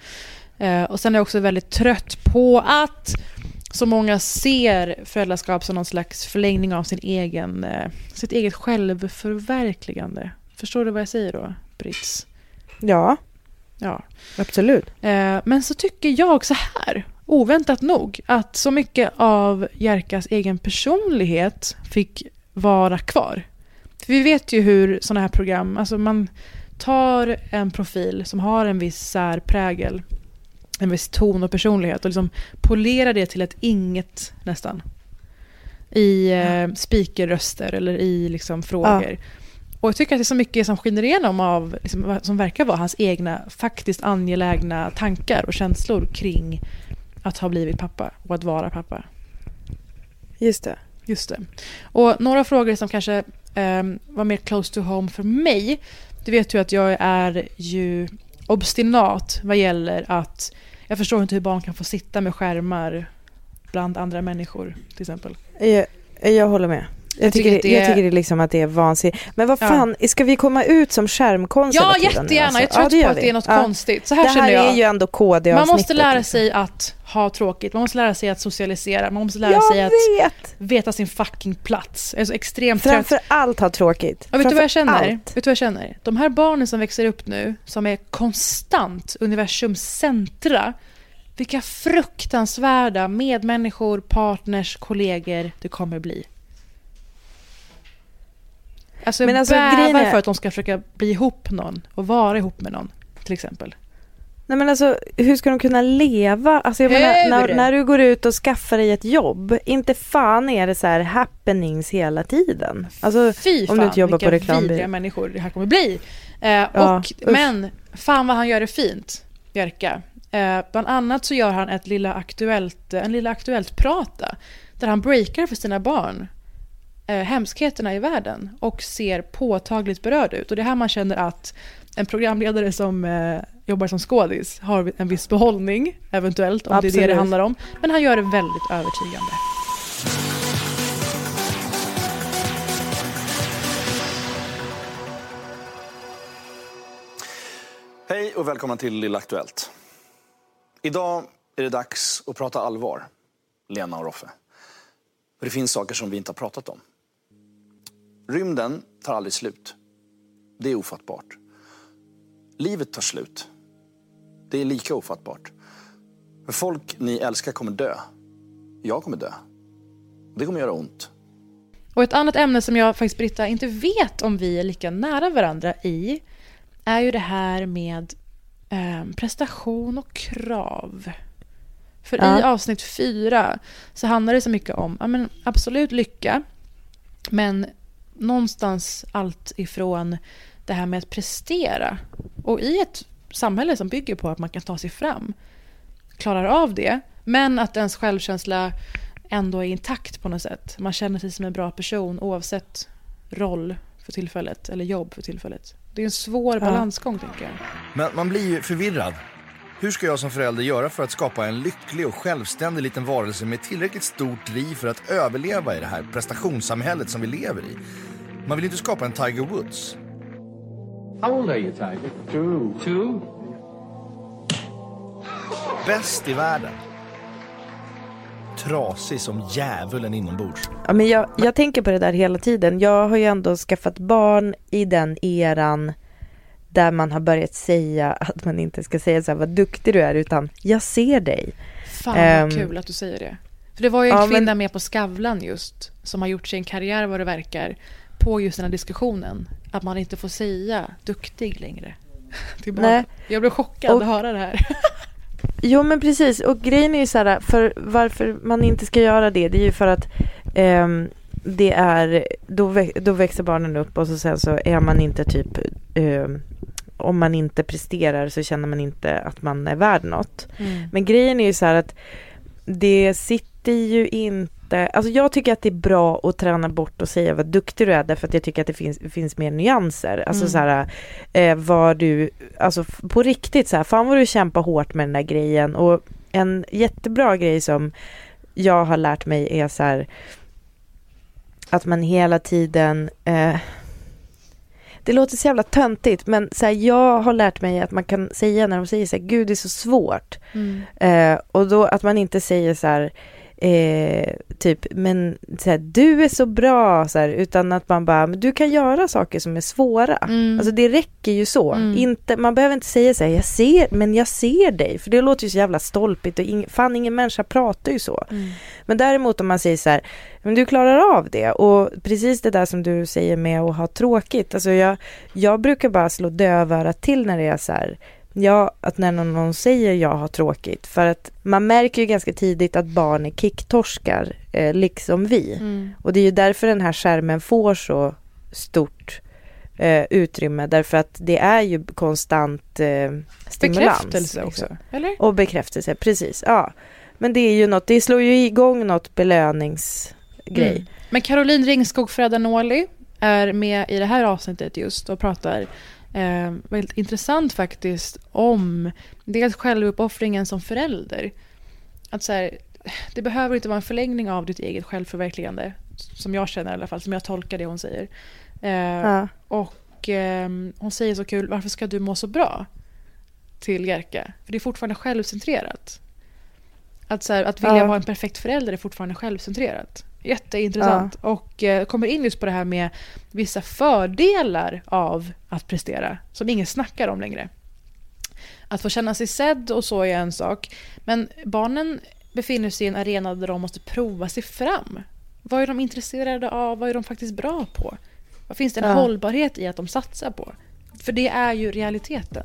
Eh, och sen är jag också väldigt trött på att så många ser föräldraskap som någon slags förlängning av sin egen, sitt eget självförverkligande. Förstår du vad jag säger då, Brits? Ja, Ja. absolut. Men så tycker jag så här, oväntat nog, att så mycket av Jerkas egen personlighet fick vara kvar. För vi vet ju hur sådana här program, alltså man tar en profil som har en viss särprägel, en viss ton och personlighet och liksom polerar det till ett inget nästan. I eh, speakerröster eller i liksom frågor. Och jag tycker att det är så mycket som skiner igenom av, liksom, som verkar vara hans egna faktiskt angelägna tankar och känslor kring att ha blivit pappa och att vara pappa. Just det. Just det. Och några frågor som kanske ehm, var mer close to home för mig. Du vet ju att jag är ju obstinat vad gäller att jag förstår inte hur barn kan få sitta med skärmar bland andra människor till exempel. Jag, jag håller med. Jag, Jag tycker tycker, att det jag tycker det liksom att det är vansinnigt. Men vad Ja. fan, ska vi komma ut som Ja, skärmkonservativa nu, jättegärna. alltså? Jag trött det på att det är något Ja. konstigt. Så här det här jag. är ju ändå KD-avsnittet. Man måste lära liksom. sig att ha tråkigt, man måste lära sig att socialisera, man måste lära Jag sig att vet! veta sin fucking plats. Jag är så extremt trött. Framför allt ha tråkigt. Ja, vet du vad jag känner? allt. Vet du vad jag känner? De här barnen som växer upp nu, som är konstant universums centra, vilka fruktansvärda medmänniskor, partners, kollegor det kommer bli. Alltså Men alltså, bävar är- för att de ska försöka bli ihop någon och vara ihop med någon, till exempel. Nej men alltså hur ska de kunna leva? Alltså jag menar, när, när du går ut och skaffar dig ett jobb, inte fan är det så här happenings hela tiden. Alltså Fy om fan du inte jobbar på vilka reklambyrå. vidriga människor det här kommer bli. Eh, Ja, och, usch. men fan vad han gör det fint, Jerka. Eh, bland annat så gör han ett lilla aktuellt, en lilla aktuellt prata där han breakar för sina barn eh, hemskheterna i världen och ser påtagligt berörd ut. Och det är här man känner att en programledare som eh, jobbar som skådis har en viss behållning, eventuellt, om det är det det Absolut. handlar om. Men han gör det väldigt övertygande. Hej och välkomna till Lilla Aktuellt. Idag är det dags att prata allvar, Lena och Roffe. För det finns saker som vi inte har pratat om. Rymden tar aldrig slut. Det är ofattbart. Livet tar slut. Det är lika ofattbart. För folk ni älskar kommer dö. Jag kommer dö. Det kommer göra ont. Och ett annat ämne som jag faktiskt, Britta, inte vet om vi är lika nära varandra i är ju det här med eh, prestation och krav. För Ja. i avsnitt fyra så handlar det så mycket om ja, men absolut lycka, Men någonstans allt ifrån det här med att prestera. Och i ett samhälle som bygger på att man kan ta sig fram, klarar av det, men att ens självkänsla ändå är intakt på något sätt. Man känner sig som en bra person oavsett roll för tillfället eller jobb för tillfället. Det är en svår balansgång tänker jag. Men man blir ju förvirrad. Hur ska jag som förälder göra för att skapa en lycklig och självständig liten varelse med tillräckligt stort driv för att överleva i det här prestationssamhället som vi lever i? Man vill inte skapa en Tiger Woods. How old are you, Tiger? Two. Two? Bäst i världen. Trasig som djävulen inombords. Ja, men jag, jag tänker på det där hela tiden. Jag har ju ändå skaffat barn i den eran där man har börjat säga att man inte ska säga så här vad duktig du är utan jag ser dig. Fan vad Ehm, kul att du säger det. För det var ju en Ja, kvinna men- med på Skavlan just som har gjort sig en karriär vad det verkar på just den här diskussionen. Att man inte får säga duktig längre. *laughs* Tillbaka. Nej. Jag blev chockad Och- att höra det här. *laughs* Jo men precis och grejen är ju så här för varför man inte ska göra det det är ju för att ehm, det är då, då växer barnen upp och så sen så är man inte typ ehm, om man inte presterar så känner man inte att man är värd något. Mm. Men grejen är ju så här att det sitter ju inte, alltså jag tycker att det är bra att träna bort och säga vad duktig du är därför att jag tycker att det finns, finns mer nyanser. Alltså Mm. så här, eh, vad du, alltså på riktigt så här, fan vad du kämpar hårt med den där grejen och en jättebra grej som jag har lärt mig är så här att man hela tiden eh, det låter så jävla töntigt men så här, jag har lärt mig att man kan säga när de säger så här, gud det är så svårt Mm. Eh, och då att man inte säger så här, eh, typ, men så här, du är så bra, så här, utan att man bara, men du kan göra saker som är svåra. Mm. Alltså det räcker ju så. Mm. Inte, man behöver inte säga så här, jag ser, men jag ser dig, för det låter ju så jävla stolpigt och ing, fan ingen människa pratar ju så. Mm. Men däremot om man säger så här, men du klarar av det och precis det där som du säger med att ha tråkigt, alltså jag, jag brukar bara slå dövörat till när det är så här, Ja, att när någon, säger jag har tråkigt. För att man märker ju ganska tidigt att barn är kicktorskar, eh, liksom vi. Mm. Och det är ju därför den här skärmen får så stort eh, utrymme. Därför att det är ju konstant eh, stimulans. Bekräftelse också, liksom. eller? Och bekräftelse, precis. Ja. Men det är ju något, det slår ju igång något belöningsgrej. Mm. Men Caroline Ringskog Fredanoli är med i det här avsnittet just och pratar eh, väldigt intressant faktiskt om dels självuppoffringen som förälder. Att så här, det behöver inte vara en förlängning av ditt eget självförverkligande. Som jag känner i alla fall, som jag tolkar det hon säger. Eh, Ja. Och eh, hon säger så kul, varför ska du må så bra? Till Jerka. För det är fortfarande självcentrerat. Att, så här, att vilja Ja. vara en perfekt förälder är fortfarande självcentrerat. Jätteintressant. Och eh, kommer in just på det här med vissa fördelar av att prestera. Som ingen snackar om längre. Att få känna sig sedd och så är en sak. Men barnen befinner sig i en arena där de måste prova sig fram. Vad är de intresserade av? Vad är de faktiskt bra på? Vad finns det en Ja. hållbarhet i att de satsar på? För det är ju realiteten.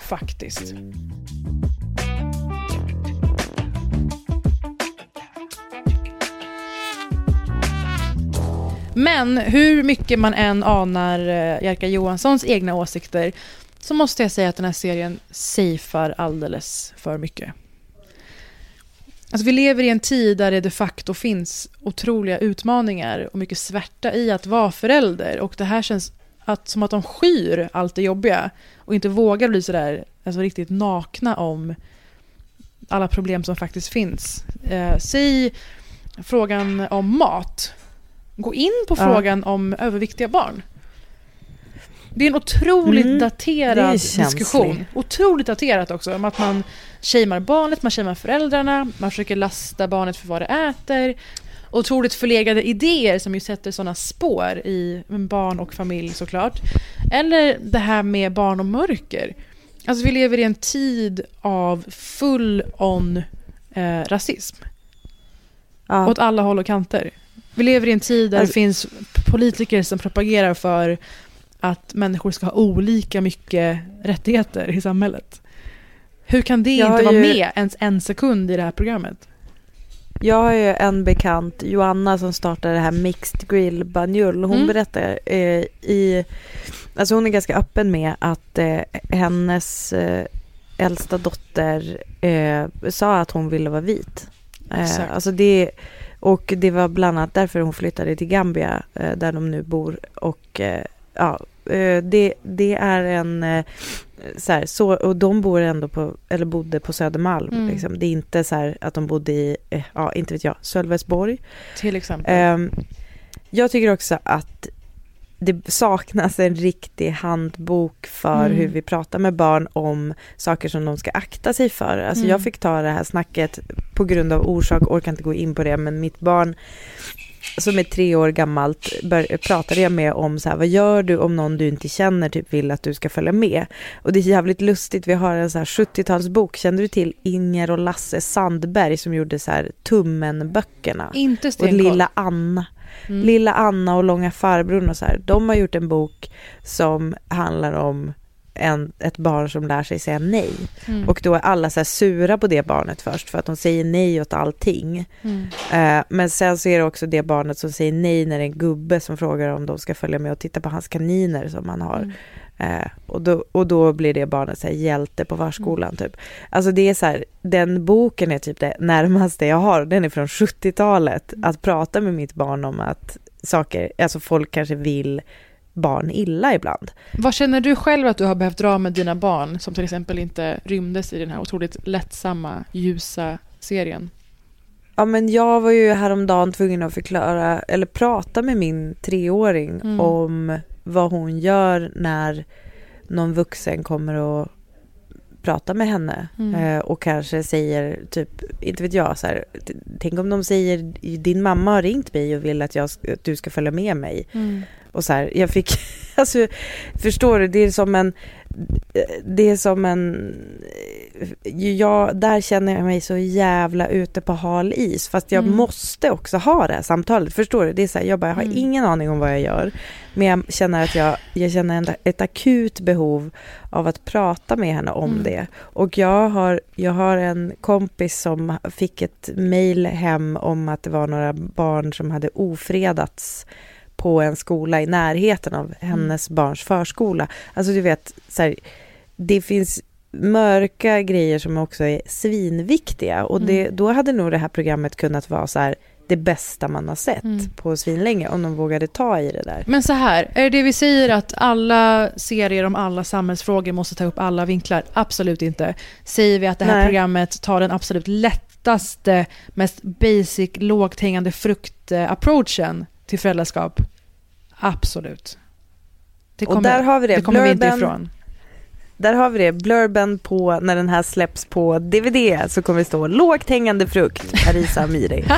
Faktiskt. Men hur mycket man än anar eh, Jerka Johanssons egna åsikter så måste jag säga att den här serien safear alldeles för mycket. Alltså vi lever i en tid där det de facto finns otroliga utmaningar och mycket svärta i att vara förälder. Och det här känns att, som att de skyr allt det jobbiga och inte vågar bli sådär alltså riktigt nakna om alla problem som faktiskt finns. Eh, säg frågan om mat. Gå in på Ja. frågan om överviktiga barn. Det är en otroligt Mm, daterad diskussion. Otroligt daterat också. Om att man shamear barnet, man shamear föräldrarna, man försöker lasta barnet för vad det äter. Otroligt förlegade idéer som ju sätter sådana spår i barn och familj såklart. Eller det här med barn och mörker. Alltså vi lever i en tid av full on eh, rasism. Ja. Åt alla håll och kanter. Vi lever i en tid där Alltså- det finns politiker som propagerar för att människor ska ha olika mycket rättigheter i samhället. Hur kan det inte vara ju- med ens en sekund i det här programmet? Jag har ju en bekant, Joanna, som startade det här Mixed Grill Banjull. Hon Mm. berättar eh, i... Alltså hon är ganska öppen med att eh, hennes eh, äldsta dotter eh, sa att hon ville vara vit. Eh, Exakt. alltså det, och det var bland annat därför hon flyttade till Gambia, eh, där de nu bor. Och eh, ja, eh, det, det är en... Så här, så, och de bor ändå på, eller bodde på Södermalm. Mm. Liksom. Det är inte så här att de bodde i, ja inte vet jag, Sölvesborg. Till exempel. Ehm, jag tycker också att det saknas en riktig handbok för Mm. hur vi pratar med barn om saker som de ska akta sig för. Alltså Mm. jag fick ta det här snacket på grund av orsak, orkar inte gå in på det, men mitt barn som är tre år gammalt bör, pratade jag med om så här, vad gör du om någon du inte känner typ vill att du ska följa med? Och det är jävligt lustigt, vi har en så här 70-talsbok, känner du till Inger och Lasse Sandberg som gjorde så här Tummen-böckerna? Inte Och stenkoll. Lilla Anna. Mm. Lilla Anna och Långa farbrorn och så här. De har gjort en bok som handlar om en, ett barn som lär sig säga nej. Mm. Och då är alla så sura på det barnet först för att de säger nej åt allting. Mm. Eh, men sen så är det också det barnet som säger nej när det är en gubbe som frågar om de ska följa med och titta på hans kaniner som han har. Mm. Eh, och, då, och då blir det barnet så här hjälte på förskolan typ. Alltså det är så här, den boken är typ det närmaste jag har. Den är från 70-talet. Att prata med mitt barn om att saker, alltså folk kanske vill barn illa ibland. Vad känner du själv att du har behövt dra med dina barn som till exempel inte rymdes i den här otroligt lättsamma, ljusa serien? Ja men jag var ju häromdagen tvungen att förklara eller prata med min treåring Mm. om vad hon gör när någon vuxen kommer och prata med henne Mm. eh, och kanske säger typ, inte vet jag, så här, tänk om de säger din mamma har ringt mig och vill att, jag, att du ska följa med mig. Mm. Och så här, jag fick, *laughs* alltså förstår du, det är som en, det är som en, jag, där känner jag mig så jävla ute på hal is. Fast jag Mm. måste också ha det här samtalet, förstår du? Det är så här, jag bara, jag har Mm. ingen aning om vad jag gör. Men jag känner att jag, jag känner ett akut behov av att prata med henne om Mm. det. Och jag har, jag har en kompis som fick ett mejl hem om att det var några barn som hade ofredats på en skola i närheten av hennes barns förskola. Alltså du vet, så här, det finns mörka grejer som också är svinviktiga och det, Mm. då hade nog det här programmet kunnat vara så här det bästa man har sett Mm. på svinlänge om de vågade ta i det där. Men så här, är det vi säger att alla serier om alla samhällsfrågor måste ta upp alla vinklar? Absolut inte. Säger vi att det här Nej. programmet tar den absolut lättaste, mest basic, lågt hängande frukt-approachen till föräldraskap? Absolut. Det och där har vi det. det kommer vi inte Blurben- ifrån. Där har vi det. Blurben på när den här släpps på DVD så kommer det stå lågt hängande frukt, Parisa Amiri. *laughs*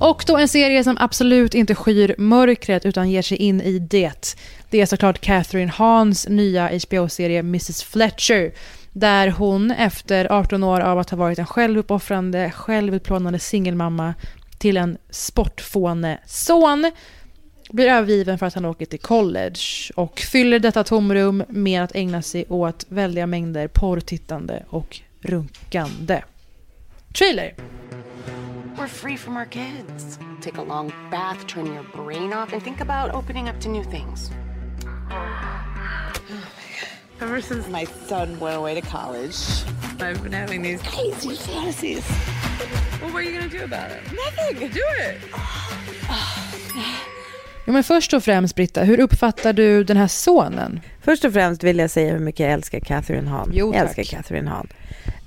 Och då en serie som absolut inte skyr mörkret utan ger sig in i det. Det är såklart Catherine Hahns nya HBO-serie Mrs Fletcher. Där hon efter 18 år av att ha varit en självuppoffrande, självutplånande singelmamma till en sportfåne son blir övergiven för att han åker till college och fyller detta tomrum med att ägna sig åt väldiga mängder porrtittande och runkande. Trailer! We're free from our kids. Take a long bath, turn your brain off, and think about opening up to new things. Ever since my son went away to college, I've been having these crazy fantasies. Well, what are you gonna do about it? Nothing. Do it. *sighs* Ja, men först och främst, Britta, hur uppfattar du den här sonen? Först och främst vill jag säga hur mycket jag älskar Catherine Hahn. Jo, jag tack. älskar Catherine Hahn.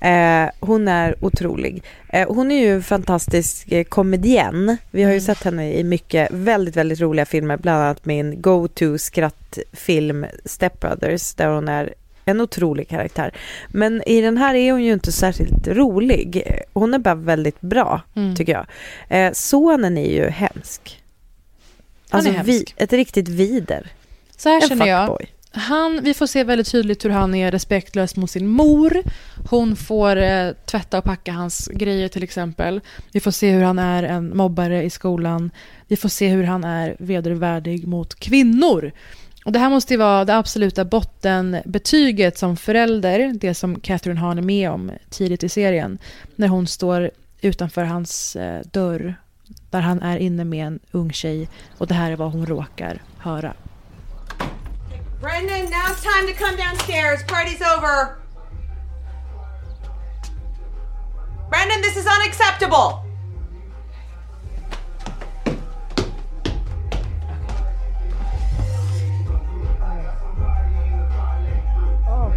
Eh, hon är otrolig. Eh, hon är ju en fantastisk eh, komedienn. Vi har ju Mm. sett henne i mycket väldigt, väldigt roliga filmer. Bland annat min go-to skrattfilm Step Brothers. Där hon är en otrolig karaktär. Men i den här är hon ju inte särskilt rolig. Hon är bara väldigt bra, Mm. tycker jag. Eh, sonen är ju hemsk. Han är Alltså, hemsk. Vi, ett riktigt vider. Så här En känner jag. Han, vi får se väldigt tydligt hur han är respektlös mot sin mor. Hon får eh, tvätta och packa hans grejer till exempel. Vi får se hur han är en mobbare i skolan. Vi får se hur han är vedervärdig mot kvinnor. Och det här måste ju vara det absoluta bottenbetyget som förälder, det som Catherine Hahn är med om tidigt i serien, när hon står utanför hans eh, dörr, där han är inne med en ung tjej och det här är vad hon råkar höra. Brendan, now it's time to come downstairs. Party's over. Brendan, this is unacceptable. Oh,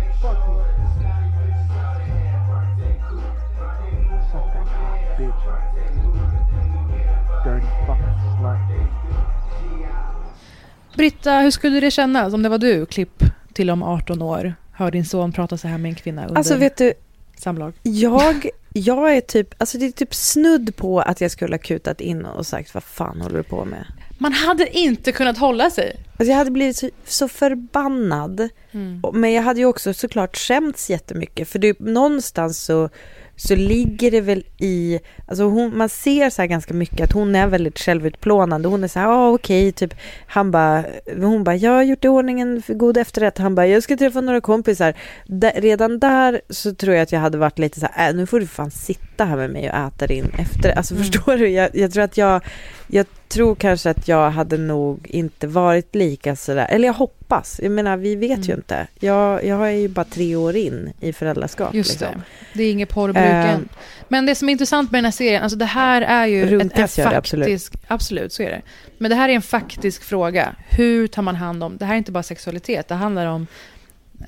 Britta, hur skulle det kännas om det var du, klipp till om 18 år, hör din son prata så här med en kvinna under Alltså vet du, samlag? jag, jag är typ, alltså det är typ snudd på att jag skulle ha kutat in och sagt vad fan håller du på med? Man hade inte kunnat hålla sig. Alltså jag hade blivit så, så förbannad. Mm. Men jag hade ju också såklart skämts jättemycket. För det, någonstans så, så ligger det väl i... Alltså hon, man ser så här ganska mycket att hon är väldigt självutplånande. Hon är så här, ah, okej, typ. Han bara, hon bara, jag har gjort i ordning en för god efterrätt. Han bara, jag ska träffa några kompisar. Da, redan där så tror jag att jag hade varit lite så här, äh, nu får du fan sitta här med mig och äta din efter. Alltså Mm. förstår du? Jag, jag tror att jag, jag tror kanske att jag hade nog inte varit lika sådär, eller jag hoppas. Jag menar, vi vet ju Mm. inte. Jag, jag är ju bara tre år in i föräldraskap. Just liksom. det. Det är inget porrbruk Eh, än. Men det som är intressant med den här serien, alltså det här är ju en, en gör det, faktisk... Absolut, så är det. Men det här är en faktisk fråga. Hur tar man hand om... Det här är inte bara sexualitet, det handlar om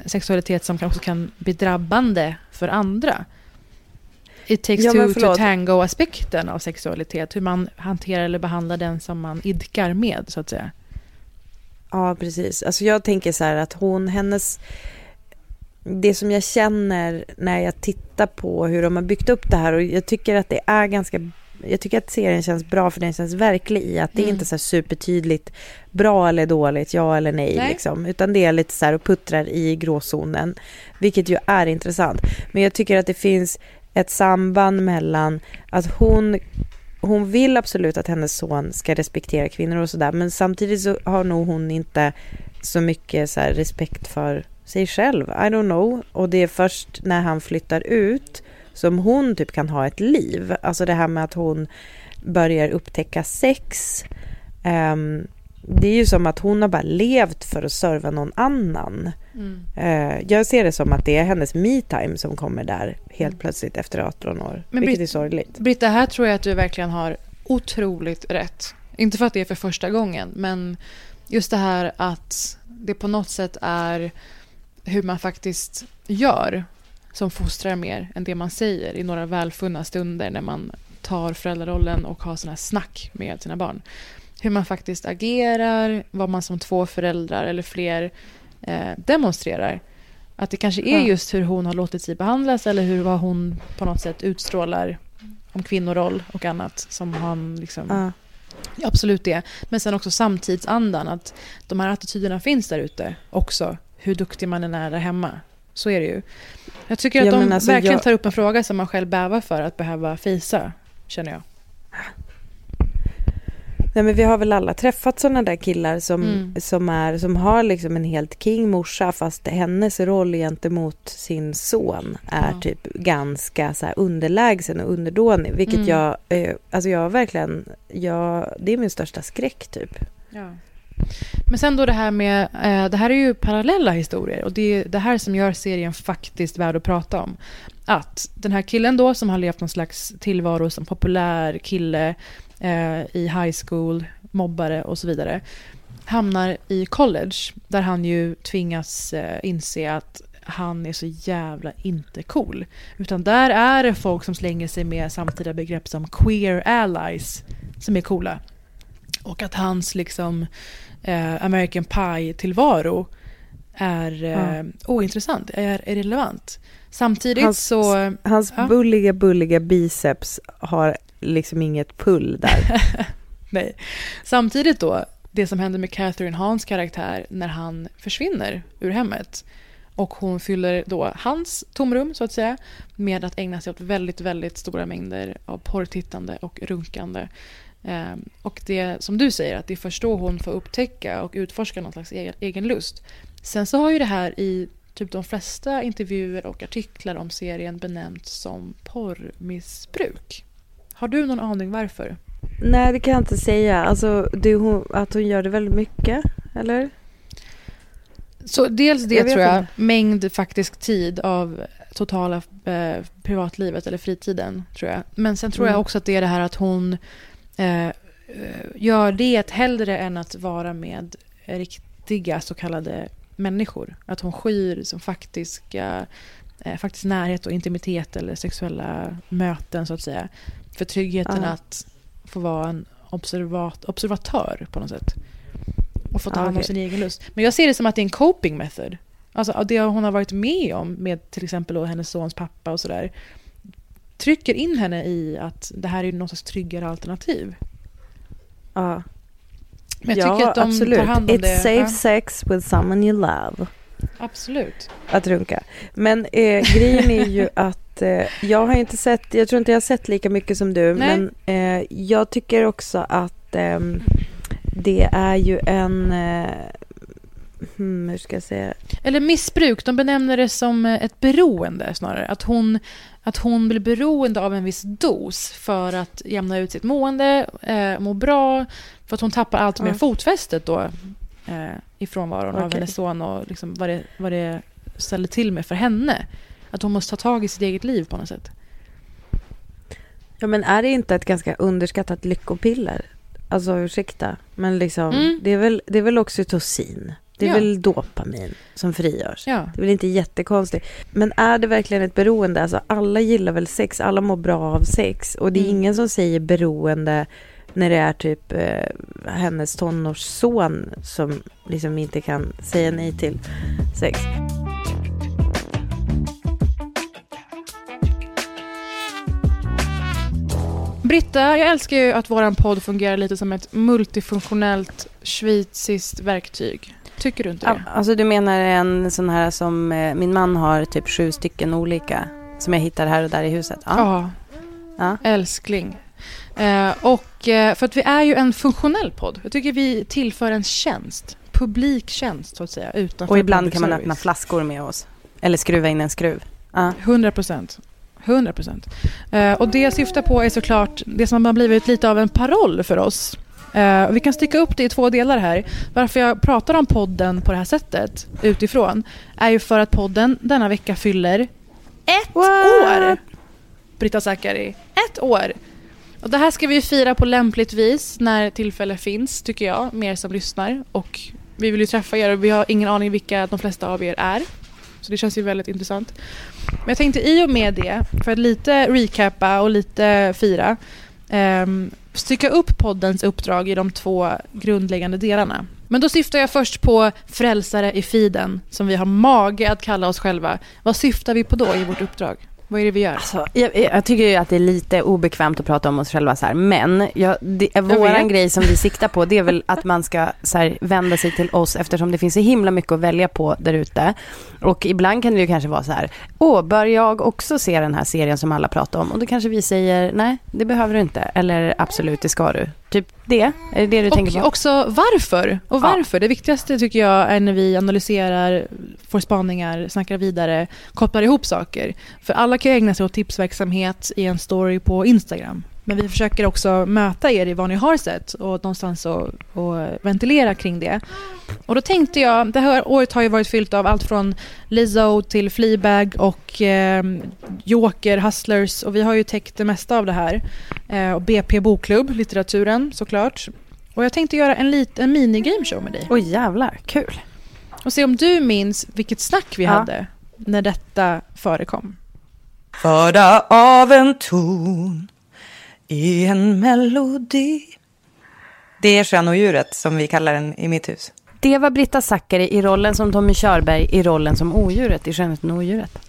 sexualitet som kan- också kan bli drabbande för andra. It takes Ja, two to tango-aspekten av sexualitet. Hur man hanterar eller behandlar den som man idkar med, så att säga. Ja, precis. Alltså jag tänker så här att hon, hennes... Det som jag känner när jag tittar på hur de har byggt upp det här och jag tycker att det är ganska... Jag tycker att serien känns bra för den känns verklig i att det är Mm. inte så supertydligt bra eller dåligt, ja eller nej, Nej. liksom. Utan det är lite så här och puttrar i gråzonen, vilket ju är intressant. Men jag tycker att det finns ett samband mellan att hon hon vill absolut att hennes son ska respektera kvinnor och sådär men samtidigt så har nog hon inte så mycket så här respekt för sig själv. I don't know. Och det är först när han flyttar ut som hon typ kan ha ett liv. Alltså det här med att hon börjar upptäcka sex. Um, det är ju som att hon har bara levt för att serva någon annan. Mm. Eh, jag ser det som att det är hennes me-time som kommer där helt plötsligt efter 18 år. Men vilket Britt- är sorgligt. Britta, här tror jag att du verkligen har otroligt rätt. Inte för att det är för första gången, men just det här att det på något sätt är hur man faktiskt gör som fostrar mer än det man säger i några välfunna stunder när man tar föräldrarollen och har sådana här snack med sina barn. Hur man faktiskt agerar, vad man som två föräldrar eller fler eh, demonstrerar. Att det kanske är just hur hon har låtit sig behandlas eller hur vad hon på något sätt utstrålar om kvinnoroll och annat som han liksom... Ja, absolut det. Men sen också samtidsandan, att de här attityderna finns där ute också. Hur duktig man än är där hemma. Så är det ju. Jag tycker att Ja, de alltså, verkligen jag- tar upp en fråga som man själv bävar för att behöva fejsa, känner jag. Nej men vi har väl alla träffat sådana där killar som, Mm. som, är, som har liksom en helt king morsa fast hennes roll gentemot sin son är Ja. typ ganska så underlägsen och underdånig. Vilket Mm. jag, eh, alltså jag verkligen, jag, det är min största skräck typ. Ja. Men sen då det här med, eh, det här är ju parallella historier och det är det här som gör serien faktiskt värd att prata om. Att den här killen då som har levt någon slags tillvaro som populär kille eh, i high school, mobbare och så vidare, hamnar i college där han ju tvingas eh, inse att han är så jävla inte cool. Utan där är det folk som slänger sig med samtida begrepp som queer allies som är coola. Och att hans liksom eh, American Pie-tillvaro är eh, Ja. ointressant, är irrelevant. Samtidigt Hans, så... hans ja. bulliga, bulliga biceps har liksom inget pull där. *laughs* Nej. Samtidigt då, det som händer med Catherine Hans karaktär när han försvinner ur hemmet. Och hon fyller då hans tomrum, så att säga, med att ägna sig åt väldigt, väldigt stora mängder av porrtittande och runkande. Eh, och det som du säger, att det är först då hon får upptäcka och utforska någon slags egen, egen lust. Sen så har ju det här i typ de flesta intervjuer och artiklar om serien benämnts som porrmissbruk. Har du någon aning varför? Nej, det kan jag inte säga. Alltså, det hon, att hon gör det väldigt mycket, eller? Så dels det Jag tror jag, inte. mängd faktisk tid av totala eh, privatlivet eller fritiden tror jag. Men sen tror Mm. jag också att det är det här att hon eh, eh, gör det hellre än att vara med riktiga så kallade människor. Att hon skyr som faktiska, eh, faktisk närhet och intimitet eller sexuella möten så att säga. För tryggheten Ja. att få vara en observat, observatör på något sätt. Och få ta hand om okej. sin egen lust. Men jag ser det som att det är en coping method. Alltså det hon har varit med om med till exempel då hennes sons pappa och sådär. Trycker in henne i att det här är något slags tryggare alternativ. Ja. Men jag ja, tycker att de absolut. tar hand om It's det. safe Ja. sex with someone you love. Absolut. Att runka. Men eh, grejen är ju *laughs* att eh, jag har inte sett, jag tror inte jag har sett lika mycket som du, Nej. men eh, jag tycker också att ehm, det är ju en, eh, hmm, hur ska jag säga, Eller missbruk, de benämner det som eh, ett beroende snarare. Att hon, att hon blir beroende av en viss dos för att jämna ut sitt mående, eh, må bra, för att hon tappar allt mer Ja. fotfästet då eh, i frånvaron av Okej. hennes son och liksom vad, det, vad det ställer till med för henne. Att hon måste ta tag i sitt eget liv på något sätt. ja men är det inte ett ganska underskattat lyckopiller? Alltså ursäkta, men liksom, Mm. det, är väl, det är väl oxytocin? Det är Ja. väl dopamin som frigörs? Ja. Det är väl inte jättekonstigt. Men är det verkligen ett beroende? Alltså alla gillar väl sex, alla mår bra av sex. Och det är Mm. ingen som säger beroende när det är typ eh, hennes tonårsson som liksom inte kan säga nej till sex. Britta, jag älskar ju att våran podd fungerar lite som ett multifunktionellt schweiziskt verktyg. Tycker du inte det? Ja, alltså du menar en sån här som eh, min man har typ sju stycken olika som jag hittar här och där i huset? Ja. Ja. Älskling. Eh, och eh, för att vi är ju en funktionell podd. Jag tycker vi tillför en tjänst. Publiktjänst så att säga. Utanför Och ibland kan man öppna flaskor med oss. Eller skruva in en skruv. Ja. 100 procent. 100 procent. Eh, och det jag syftar på är såklart det som har blivit lite av en paroll för oss. Och vi kan sticka upp det i två delar här. Varför jag pratar om podden på det här sättet utifrån är ju för att podden denna vecka fyller ett år. Britta Zackari. Ett år. Och det här ska vi fira på lämpligt vis när tillfälle finns, tycker jag, med er som lyssnar. Och vi vill ju träffa er och vi har ingen aning vilka de flesta av er är. Så det känns ju väldigt intressant. Men jag tänkte i och med det, för att lite recappa och lite fira, um, stycka upp poddens uppdrag i de två grundläggande delarna. Men då syftar jag först på frälsare i feeden, som vi har mage att kalla oss själva. Vad syftar vi på då i vårt uppdrag? Vad är det vi gör? Alltså, jag, jag tycker ju att det är lite obekvämt att prata om oss själva så här. Men jag, det, vet. våran grej som vi siktar på det är väl *laughs* att man ska så här, vända sig till oss eftersom det finns så himla mycket att välja på där ute. Och ibland kan det ju kanske vara så här. Åh, bör jag också se den här serien som alla pratar om? Och då kanske vi säger nej, det behöver du inte. Eller absolut, det ska du. Typ det. Är det det du tänker Och på? också varför. Och varför. Det viktigaste tycker jag är när vi analyserar, får spaningar, snackar vidare, kopplar ihop saker. För alla kan ju ägna sig åt tipsverksamhet i en story på Instagram. Men vi försöker också möta er i vad ni har sett och någonstans och, och ventilera kring det. Och då tänkte jag, det här året har ju varit fyllt av allt från Lizzo till Fleabag och eh, Joker, Hustlers och vi har ju täckt det mesta av det här. Eh, och BP Bokklubb, litteraturen såklart. Och jag tänkte göra en liten mini-gameshow med dig. Oj jävlar, kul. Och se om du minns vilket snack vi Ja. hade när detta förekom. Förda av en ton i en melodi. Det är stjärnodjuret som vi kallar den i mitt hus. Det var Britta Zackari i rollen som Tommy Körberg i rollen som odjuret i Skönheten och odjuret.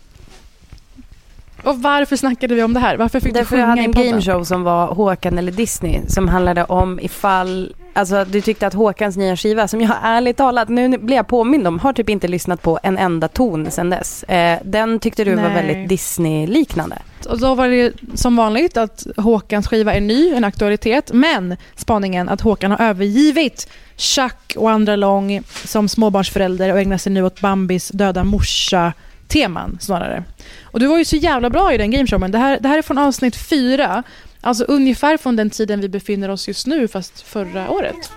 Och varför snackade vi om det här? Varför fick Därför du jag sjunga hade i en podden? gameshow som var Håkan eller Disney som handlade om ifall, alltså du tyckte att Håkans nya skiva som jag ärligt talat, nu blir jag påmind om, har typ inte lyssnat på en enda ton sedan dess. Eh, den tyckte du var Nej. väldigt Disney-liknande. Och då var det som vanligt att Håkans skiva är ny, en aktualitet. Men spaningen att Håkan har övergivit Chuck och andra lång som småbarnsförälder och ägnar sig nu åt Bambis döda morsa-teman snarare. Och du var ju så jävla bra i den gameshowen. Det här, det här är från avsnitt fyra. Alltså ungefär från den tiden vi befinner oss just nu, fast förra året.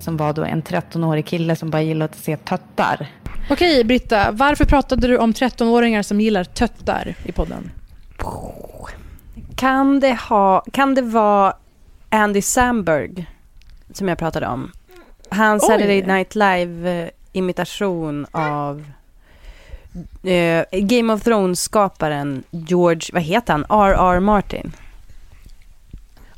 Som var då en 13-årig kille som bara gillade att se töttar. Okej, Britta. Varför pratade du om 13-åringar som gillar töttar i podden? Kan det, ha, kan det vara Andy Samberg som jag pratade om? Hans. Saturday Night Live-imitation av eh, Game of Thrones-skaparen George, vad heter han? R.R. Martin.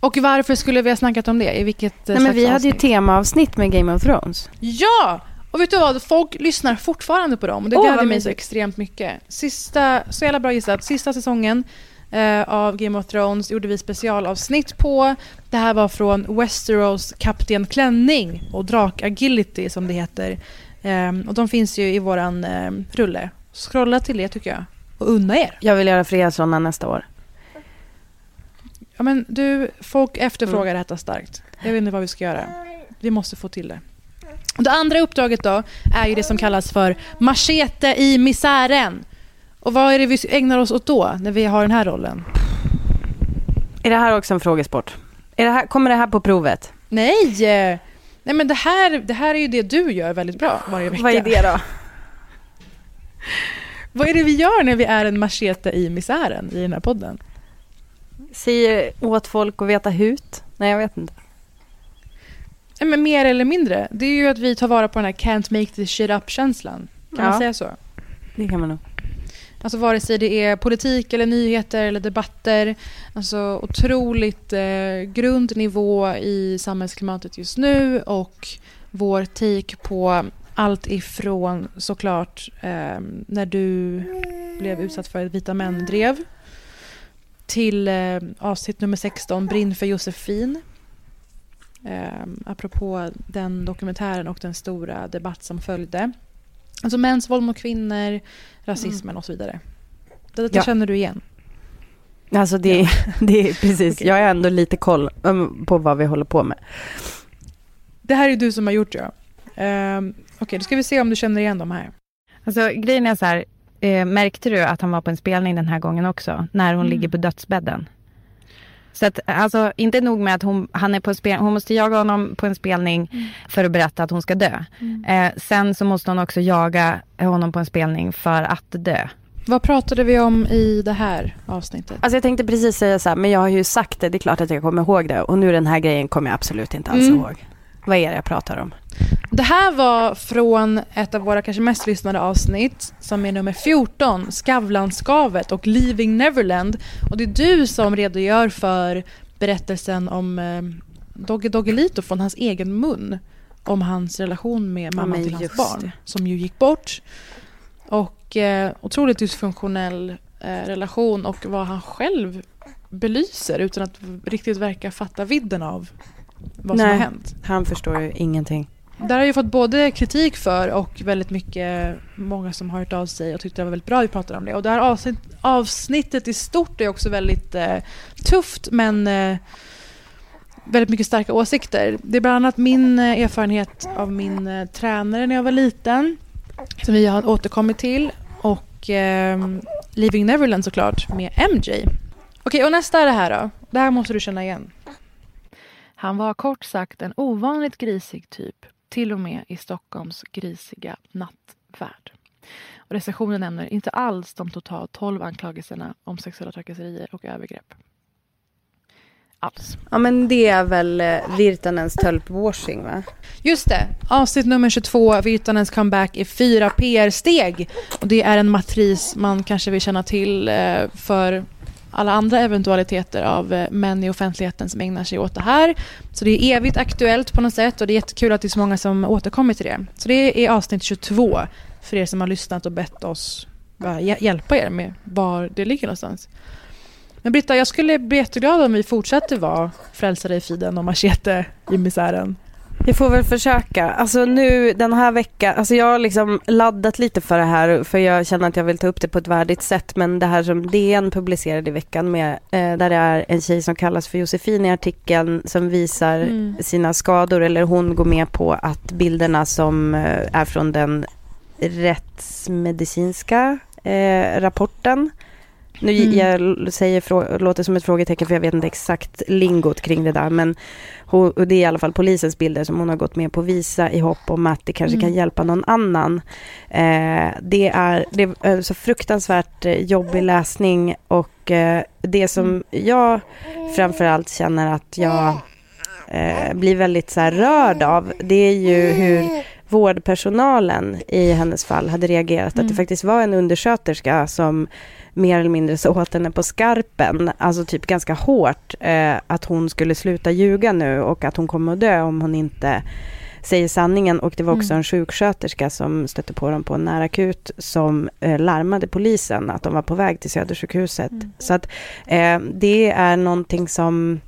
Och varför skulle vi ha snackat om det? I vilket eh, Nej, men vi hade ju avsnitt? temaavsnitt med Game of Thrones. Ja! Och vet du vad? Folk lyssnar fortfarande på dem och det Åh, gläder mig så extremt mycket. Sista, så jävla bra gissat, sista säsongen eh, av Game of Thrones gjorde vi specialavsnitt på. Det här var från Westeros Kapten Klänning och Drak Agility som det heter. Ehm, och de finns ju i våran eh, rulle. Scrolla till det tycker jag. Och unna er. Jag vill göra fler sådana nästa år. Ja men du, folk efterfrågar Mm. detta starkt. Jag vet inte vad vi ska göra. Vi måste få till det. Det andra uppdraget då är ju det som kallas för machete i misären. Och vad är det vi ägnar oss åt då när vi har den här rollen? Är det här också en frågesport? Är det här, kommer det här på provet? Nej! Nej men det här, det här är ju det du gör väldigt bra varje vecka. Vad är det då? *laughs* Vad är det vi gör när vi är en machete i misären i den här podden? Säger åt folk att veta hut? Nej, jag vet inte. Nej, men mer eller mindre. Det är ju att vi tar vara på den här can't make this shit up-känslan. Kan Ja. man säga så? Det kan man nog. Alltså vare sig det är politik eller nyheter eller debatter. Alltså otroligt eh, grundnivå i samhällsklimatet just nu och vår take på allt ifrån såklart eh, när du blev utsatt för ett vita män-drev till eh, avsnitt nummer 16, Brinn för Josefin. Eh, apropå den dokumentären och den stora debatt som följde. Alltså mäns våld mot kvinnor, rasismen och så vidare. Det, det Ja. känner du igen? Alltså det, *laughs* det är precis, jag har ändå lite koll um, på vad vi håller på med. Det här är du som har gjort det, ja. Um, Okej, då ska vi se om du känner igen de här. Alltså grejen är så här, eh, märkte du att han var på en spelning den här gången också? När hon Mm. ligger på dödsbädden. Så att, alltså inte nog med att hon, han är på en spel, hon måste jaga honom på en spelning Mm. för att berätta att hon ska dö. Eh, sen så måste hon också jaga honom på en spelning för att dö. Vad pratade vi om i det här avsnittet? Alltså jag tänkte precis säga så här, men jag har ju sagt det, det är klart att jag kommer ihåg det. Och nu den här grejen kommer jag absolut inte alls Mm. ihåg. Vad är det jag pratar om? Det här var från ett av våra kanske mest lyssnade avsnitt som är nummer 14, Skavlanskavet och Leaving Neverland. Och det är du som redogör för berättelsen om eh, Dogge Doggelito från hans egen mun. Om hans relation med mamman till hans barn det. som ju gick bort. Och eh, otroligt dysfunktionell eh, relation och vad han själv belyser utan att riktigt verka fatta vidden av vad som har hänt. han förstår ju ingenting. Där har jag fått både kritik för och väldigt mycket många som har hört av sig och tyckte det var väldigt bra att vi pratade om det. Och det här avsnitt, avsnittet i stort är också väldigt eh, tufft men eh, väldigt mycket starka åsikter. Det är bland annat min eh, erfarenhet av min eh, tränare när jag var liten som vi har återkommit till och eh, Leaving Neverland såklart med MJ. Okej, och nästa är det här då. Det här måste du känna igen. Han var kort sagt en ovanligt grisig typ, till och med i Stockholms grisiga nattvärld. Och recensionen nämner inte alls de totalt 12 anklagelserna om sexuella trakasserier och övergrepp. Alls. Ja men det är väl eh, Virtanens tölpwashing va? Just det, avsnitt nummer 22, Virtanens comeback i fyra PR-steg. Och det är en matris man kanske vill känna till eh, för alla andra eventualiteter av eh, män i offentligheten som ägnar sig åt det här. Så det är evigt aktuellt på något sätt och det är jättekul att det är så många som återkommer till det. Så det är avsnitt 22, för er som har lyssnat och bett oss hjälpa er med var det ligger någonstans. Men Britta, jag skulle bli jätteglad om vi fortsätter vara frälsare i friden och machete i misären. Vi får väl försöka. Alltså nu den här veckan, alltså jag har liksom laddat lite för det här för jag känner att jag vill ta upp det på ett värdigt sätt. Men det här som DN publicerade i veckan med, eh, där det är en tjej som kallas för Josefin i artikeln som visar Mm. sina skador eller hon går med på att bilderna som eh, är från den rättsmedicinska eh, rapporten nu Mm. jag säger frå- låter som ett frågetecken för jag vet inte exakt lingot kring det där. Men hon, det är i alla fall polisens bilder som hon har gått med på att visa i hopp om att det kanske Mm. kan hjälpa någon annan. Eh, det, är, det är så fruktansvärt eh, jobbig läsning och eh, det som Mm. jag framförallt känner att jag eh, blir väldigt så rörd av det är ju hur vårdpersonalen i hennes fall hade reagerat. Att det Mm. faktiskt var en undersköterska som mer eller mindre så åt henne på skarpen, alltså typ ganska hårt, eh, att hon skulle sluta ljuga nu och att hon kommer att dö om hon inte säger sanningen. Och det var också Mm. en sjuksköterska som stötte på dem på en närakut som eh, larmade polisen att de var på väg till Södersjukhuset. Mm. Så att eh, det är någonting som,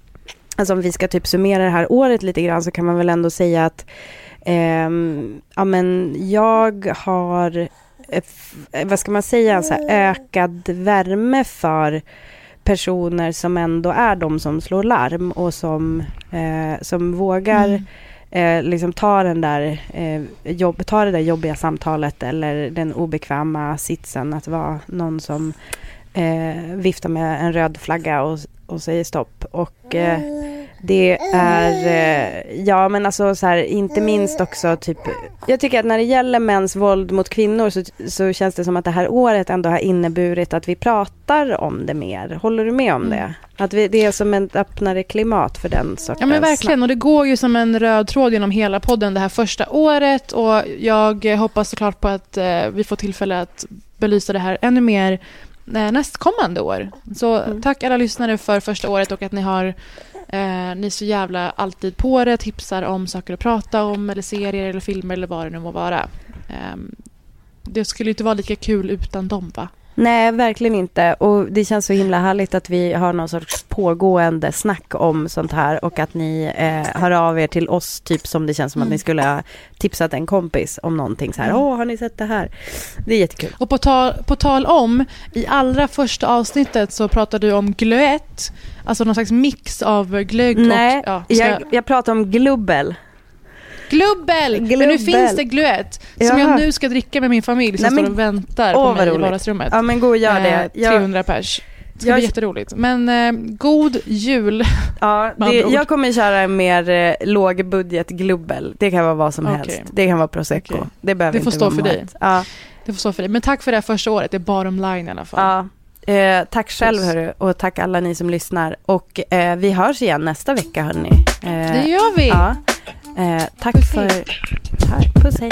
alltså om vi ska typ summera det här året lite grann så kan man väl ändå säga att ehm, ja men jag har eh, eh, vad ska man säga, så här, ökad värme för personer som ändå är de som slår larm och som, eh, som vågar Mm. eh, liksom ta, den där, eh, jobb, ta det där jobbiga samtalet eller den obekväma sitsen att vara någon som eh, viftar med en röd flagga och, och säger stopp. Och eh, det är, eh, ja men alltså så här, inte minst också typ, jag tycker att när det gäller mäns våld mot kvinnor så, så känns det som att det här året ändå har inneburit att vi pratar om det mer. Håller du med om Mm. det? Att vi, det är som ett öppnare klimat för den sortens Ja men verkligen och det går ju som en röd tråd genom hela podden det här första året och jag hoppas såklart på att eh, vi får tillfälle att belysa det här ännu mer eh, nästkommande år. Så Mm. tack alla lyssnare för första året och att ni har eh, ni är så jävla alltid på det, tipsar om saker att prata om eller serier eller filmer eller vad det nu må vara. Eh, det skulle ju inte vara lika kul utan dem va? Nej, verkligen inte. Och det känns så himla härligt att vi har någon sorts pågående snack om sånt här och att ni eh, hör av er till oss, typ som det känns som att Mm. ni skulle ha tipsat en kompis om någonting så här. Mm. Åh, har ni sett det här? Det är jättekul. Och på tal, på tal om, i allra första avsnittet så pratade du om glöett. Alltså någon slags mix av glögg Nej, och... Ja, ska- jag, jag pratar om glubbel. Glubbel! Men nu Glubbel. finns det glöett som Jaha. jag nu ska dricka med min familj som Nej, men- står och väntar på mig i vardagsrummet. Ja, men gå och gör det. Eh, Jag- 300 pers. Det ska Jag- bli jätteroligt. Men eh, god jul. Ja, *laughs* det, jag kommer köra en mer eh, lågbudget glubbel. Det kan vara vad som Okej. helst. Det kan vara prosecco. Okej. Det behöver Det får inte stå för dig. Ja. Det får stå för dig. Men tack för det här första året. Det är bottom line i alla fall. Ja. Eh, tack själv hörru och tack alla ni som lyssnar. Och eh, vi hörs igen nästa vecka hörni. Eh, Det gör vi. Ja. Eh, tack Puss för... Här. Puss hej.